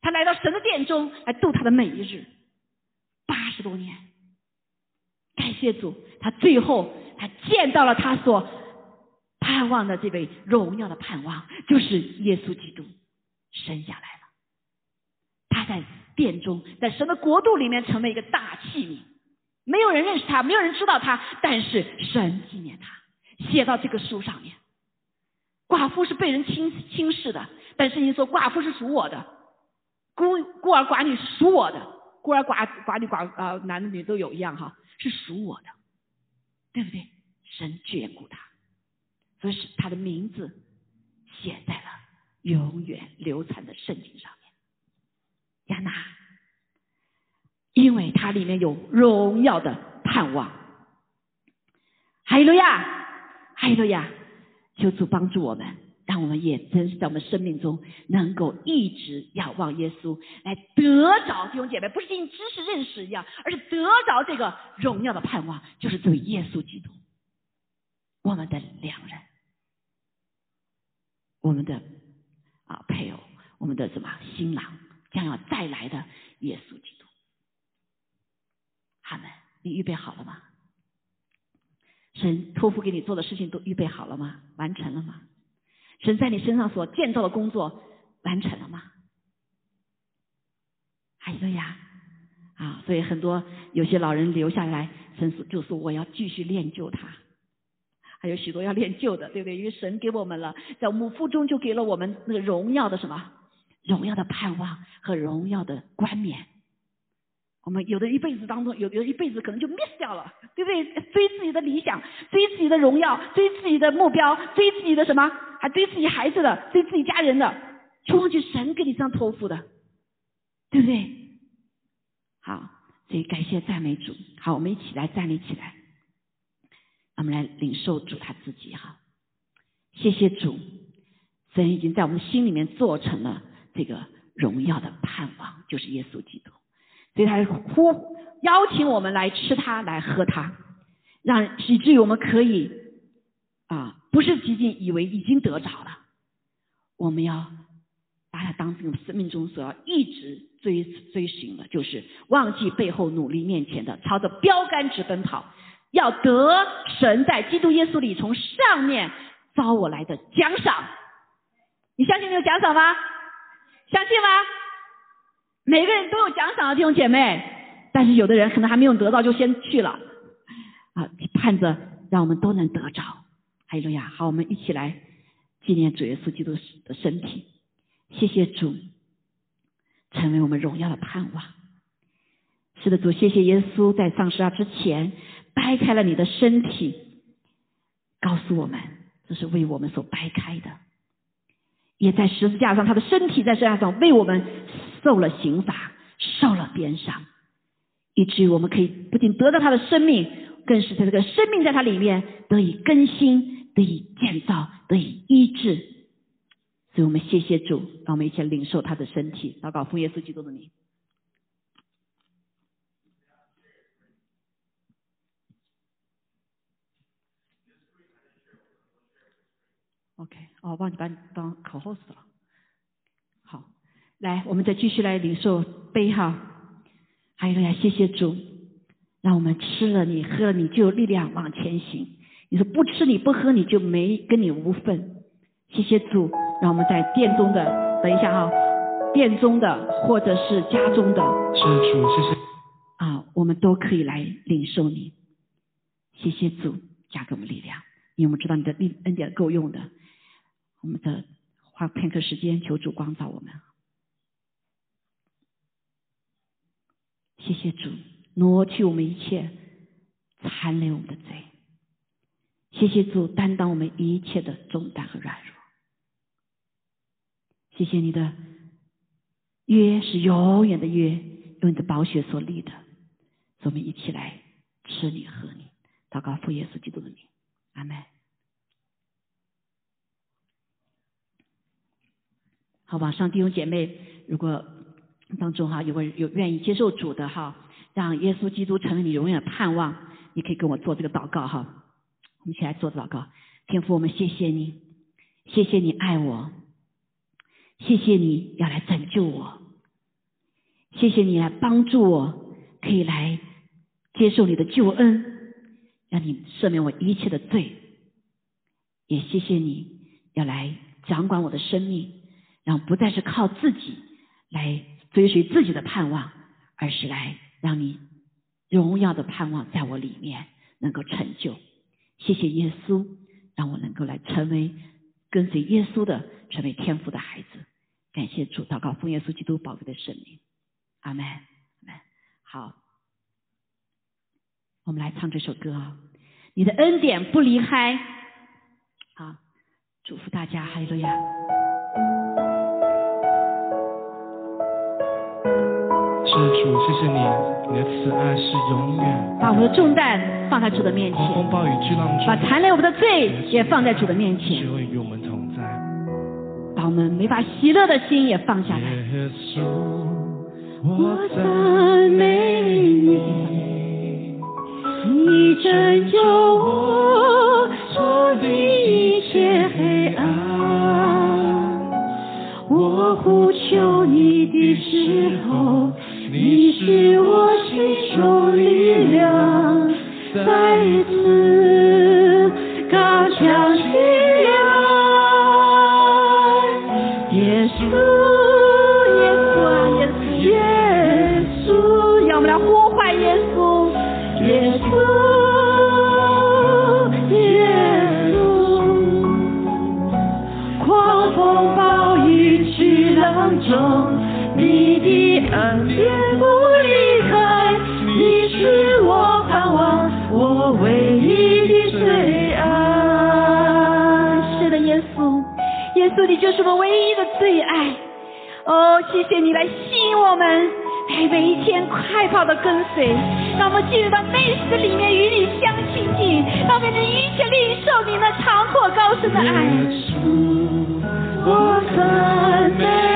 她来到神的殿中来度她的每一日，八十多年。感谢主，他最后他见到了他所盼望的这位荣耀的盼望，就是耶稣基督生下来了。他在殿中，在神的国度里面成为一个大器皿，没有人认识他，没有人知道他，但是神纪念他，写到这个书上面。寡妇是被人轻轻视的，但是你说寡妇是属我的，孤孤儿寡女是属我的，孤儿寡寡女寡啊男的女都有一样哈，是属我的，对不对？神眷顾他，所以是他的名字写在了永远流传的圣经上面。亚娜，因为它里面有荣耀的盼望。哈利路亚，哈利路亚。求主帮助我们，让我们也真是在我们生命中能够一直仰望耶稣，来得着弟兄姐妹，不是仅仅知识认识一样，而是得着这个荣耀的盼望，就是对耶稣基督，我们的良人，我们的啊配偶，我们的什么新郎，将要再来的耶稣基督。他们，你预备好了吗？神托付给你做的事情都预备好了吗？完成了吗？神在你身上所建造的工作完成了吗？还有呀，啊，所以很多有些老人留下来，神说就说我要继续练就他，还有许多要练就的，对不对？因为神给我们了，在母腹中就给了我们那个荣耀的什么？荣耀的盼望和荣耀的冠冕。我们有的一辈子当中，有的一辈子可能就 miss 掉了，对不对？追自己的理想，追自己的荣耀，追自己的目标，追自己的什么？还追自己孩子的，追自己家人的，却忘记神给你这样托付的，对不对？好，所以感谢赞美主。好，我们一起来站立起来，我们来领受主他自己哈。谢谢主，神已经在我们心里面做成了这个荣耀的盼望，就是耶稣基督。所以他呼邀请我们来吃它，来喝它，让以至于我们可以啊，不是仅仅以为已经得着了，我们要把它当成生命中所要一直追追寻的，就是忘记背后努力面前的，朝着标杆直奔跑，要得神在基督耶稣里从上面招我来的奖赏。你相信没有奖赏吗？相信吗？每个人都有奖赏的弟兄姐妹，但是有的人可能还没有得到就先去了，啊，盼着让我们都能得着。还有呀，好，我们一起来纪念主耶稣基督的身体，谢谢主，成为我们荣耀的盼望。是的，主，谢谢耶稣在上十字之前掰开了你的身体，告诉我们这是为我们所掰开的，也在十字架上，他的身体在十字架上为我们。受了刑罚，受了鞭伤，以至于我们可以不仅得到他的生命，更是在这个生命在他里面得以更新、得以建造、得以医治。所以我们谢谢主，让我们一起领受他的身体，祷告奉耶稣基督的名。哦，忘记把你当口号死了。好来，我们再继续来领受杯哈，还有呀，谢谢主，让我们吃了你喝了你就有力量往前行。你说不吃你不喝你就没跟你无份。谢谢主，让我们在殿中的等一下哈，殿中的或者是家中的，是主，谢谢啊，我们都可以来领受你。谢谢主，加给我们力量，因为我们知道你的力恩典够用的。我们的花片刻时间，求主光照我们。谢谢主，挪去我们一切残留我们的罪。谢谢主，担当我们一切的重担和软弱。谢谢你的约是永远的约，用你的宝血所立的。我们一起来吃你喝你，祷告父耶稣基督的名，阿门。好，吧上弟兄姐妹，如果。当中哈，有个有愿意接受主的哈，让耶稣基督成为你永远的盼望，你可以跟我做这个祷告哈。我们一起来做祷告，天父，我们谢谢你，谢谢你爱我，谢谢你要来拯救我，谢谢你来帮助我，可以来接受你的救恩，让你赦免我一切的罪，也谢谢你要来掌管我的生命，让不再是靠自己来追随自己的盼望，而是来让你荣耀的盼望在我里面能够成就。谢谢耶稣，让我能够来成为跟随耶稣的，成为天父的孩子。感谢主，祷告奉耶稣基督宝贵的圣名，阿门。好，我们来唱这首歌啊！你的恩典不离开。好，祝福大家，哈利路亚。是主，谢谢你，你的慈爱是永远。把我们的重担放在主的面前，狂风暴雨巨浪中，把残累我们的罪也放在主的面前，只会与我们同在。把我们没法喜乐的心也放下来。耶稣，我赞美你，你拯救我脱离一切黑暗。我呼求你的时候，你是我心中力量，在哦，谢谢你来吸引我们，哎每一天快跑的跟随，让我们进入到内室里面与你相亲近，让我们一切领受你那长阔高深的爱。我赞美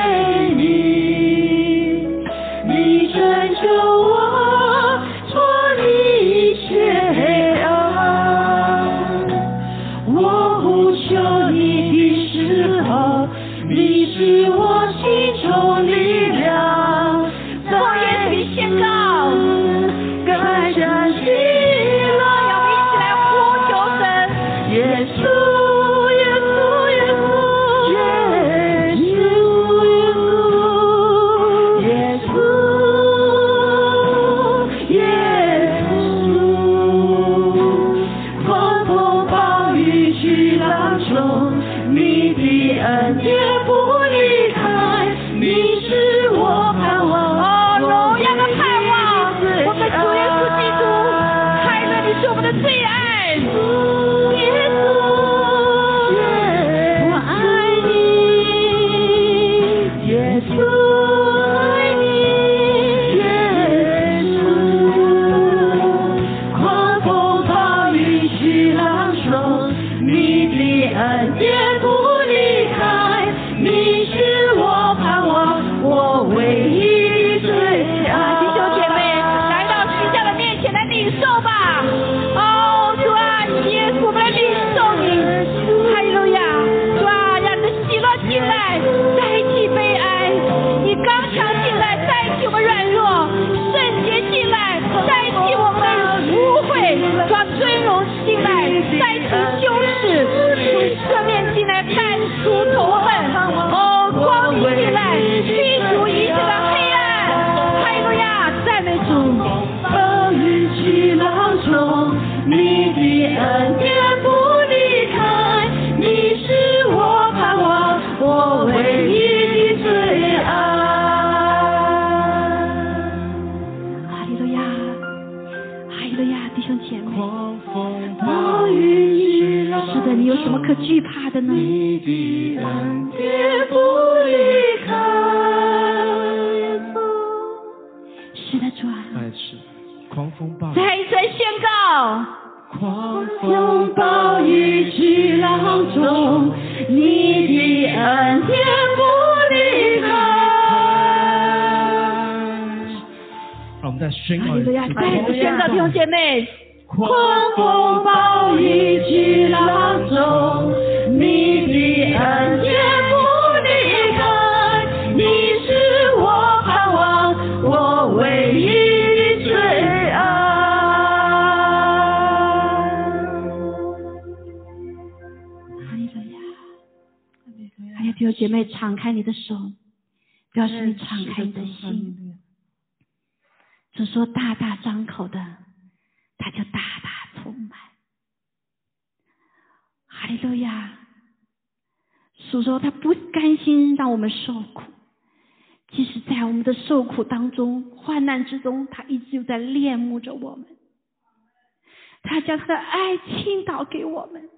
他将他的爱倾倒给我们，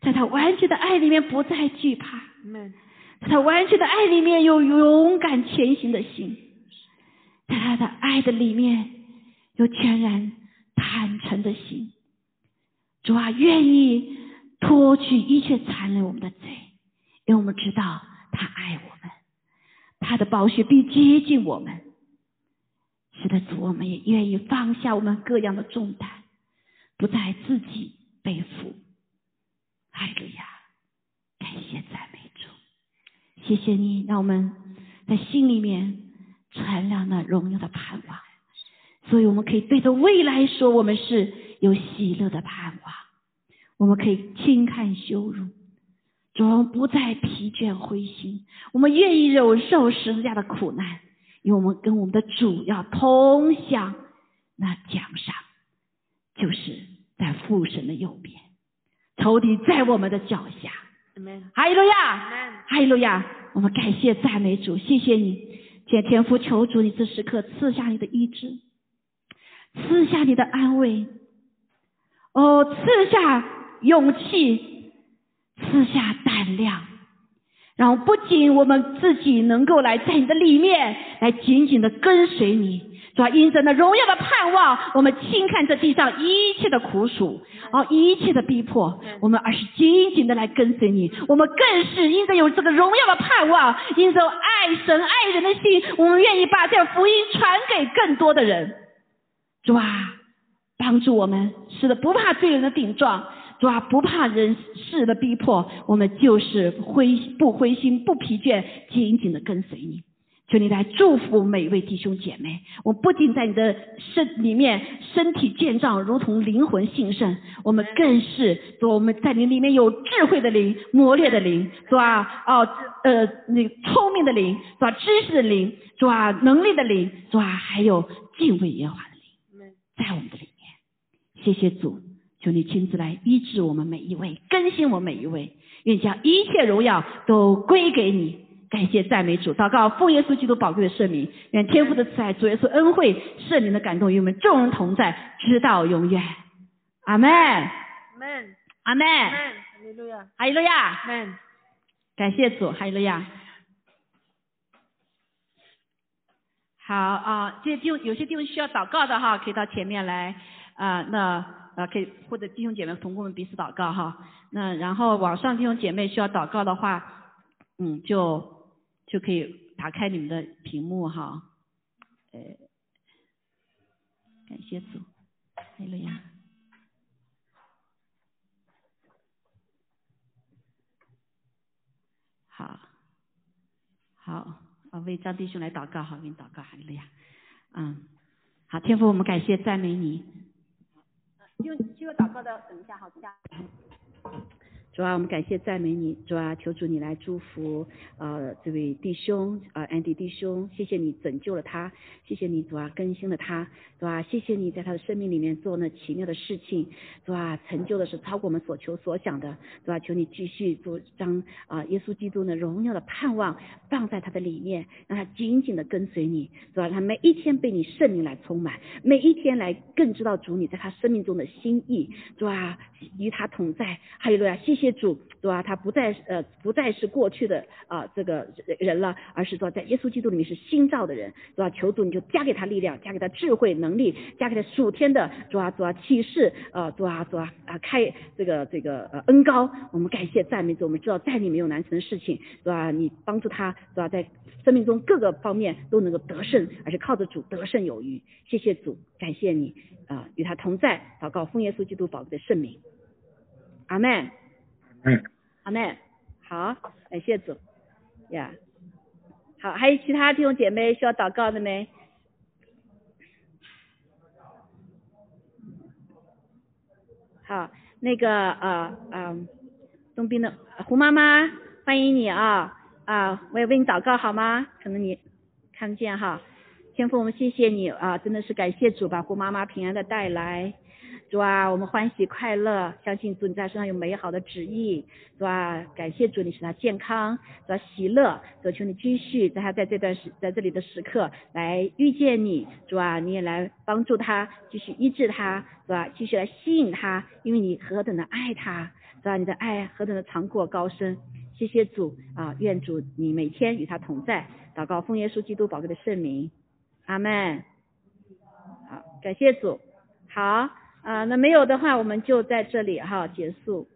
在他完全的爱里面不再惧怕.在他完全的爱里面有勇敢前行的心，在他的爱的里面有全然坦诚的心。主啊，愿意脱去一切残留我们的罪，因为我们知道他爱我们，他的宝血必接近我们。是的，主，我们也愿意放下我们各样的重担，不再自己背负。哈利路亚！感谢赞美主，谢谢你，让我们在心里面传亮那荣耀的盼望，所以我们可以对着未来说，我们是有喜乐的盼望，我们可以轻看羞辱，主，我们不再疲倦灰心，我们愿意忍受十字架的苦难。因为我们跟我们的主要同享那奖赏，就是在父神的右边，仇敌在我们的脚下。哈利路亚.哈利路亚！我们感谢赞美主，谢谢你，见天父求主，你这时刻赐下你的医治，赐下你的安慰，哦，赐下勇气，赐下胆量。然后不仅我们自己能够来在你的里面来紧紧的跟随你，主要因着那荣耀的盼望，我们轻看这地上一切的苦楚，哦，一切的逼迫，我们而是紧紧的来跟随你。我们更是因着有这个荣耀的盼望，因着爱神爱人的心，我们愿意把这福音传给更多的人。主啊，帮助我们，使得不怕罪人的顶撞。主啊，不怕人事的逼迫，我们就是灰不灰心不疲倦，紧紧的跟随你。求你来祝福每一位弟兄姐妹。我不仅在你的身里面身体健壮，如同灵魂兴盛，我们更是主我们在你里面有智慧的灵、磨练的灵，主啊，哦呃那个聪明的灵，主啊知识的灵，主啊能力的灵，主啊还有敬畏耶和华的灵，在我们的里面。谢谢主。求你亲自来医治我们每一位，更新我们每一位，愿将一切荣耀都归给你。感谢赞美主，祷告奉耶稣基督宝贵的圣名，愿天父的慈爱、主耶稣恩惠、圣灵的感动与我们众人同在，直到永远。阿门，Amen. 阿门，Amen. Hallelujah. 哈利路亚，Amen. 感谢主，哈利路亚。好啊，这些弟兄有些地方需要祷告的哈，可以到前面来啊、那。呃，可以或者弟兄姐妹同工们彼此祷告哈。那然后网上弟兄姐妹需要祷告的话，嗯，就就可以打开你们的屏幕哈。呃，感谢主，哈利路亚。好，好啊，为张弟兄来祷告，好，为你祷告，哈利路亚。嗯，好，天父，我们感谢赞美你。就需要祷告的，等一下，好，等一下。主啊，我们感谢赞美你，主啊，求主你来祝福呃这位弟兄呃安迪弟兄，谢谢你拯救了他，谢谢你主啊更新了他，主啊谢谢你在他的生命里面做那奇妙的事情，主啊成就的是超过我们所求所想的，主啊求你继续做将啊耶稣基督的荣耀的盼望放在他的里面，让他紧紧的跟随你，主啊他每一天被你圣灵来充满，每一天来更知道主你在他生命中的心意，主啊与他同在，哈利路亚，谢谢。谢主，主啊，他不再呃不再是过去的啊这个人了，而是说在耶稣基督里面是新造的人，主啊，求主你就加给他力量，加给他智慧能力，加给他属天的主啊主啊启示，呃主啊主啊啊开这个这个呃恩高，我们感谢赞美主，我们知道在你没有难成的事情，主啊你帮助他，主啊在生命中各个方面都能够得胜，而是靠着主得胜有余，谢谢主，感谢你啊与他同在，祷告奉耶稣基督宝贵的圣名，阿门。嗯，阿妹，好，感谢主，呀、好，还有其他弟兄姐妹需要祷告的没？好，那个呃嗯、东滨的胡妈妈，欢迎你啊啊！我也为你祷告好吗？可能你看不见哈。天父，我们谢谢你啊！真的是感谢主把胡妈妈平安的带来。主啊，我们欢喜快乐，相信主你在身上有美好的旨意，主啊，感谢主你使他健康，主啊喜乐，主求你继续在他在这段时在这里的时刻来遇见你，主啊，你也来帮助他，继续医治他，主啊，继续来吸引他，因为你何等的爱他，主啊，你的爱何等的长阔高深，谢谢主啊，愿主你每天与他同在，祷告奉耶稣基督宝贵的圣名，阿门。好，感谢主，好。啊，那没有的话，我们就在这里哈结束。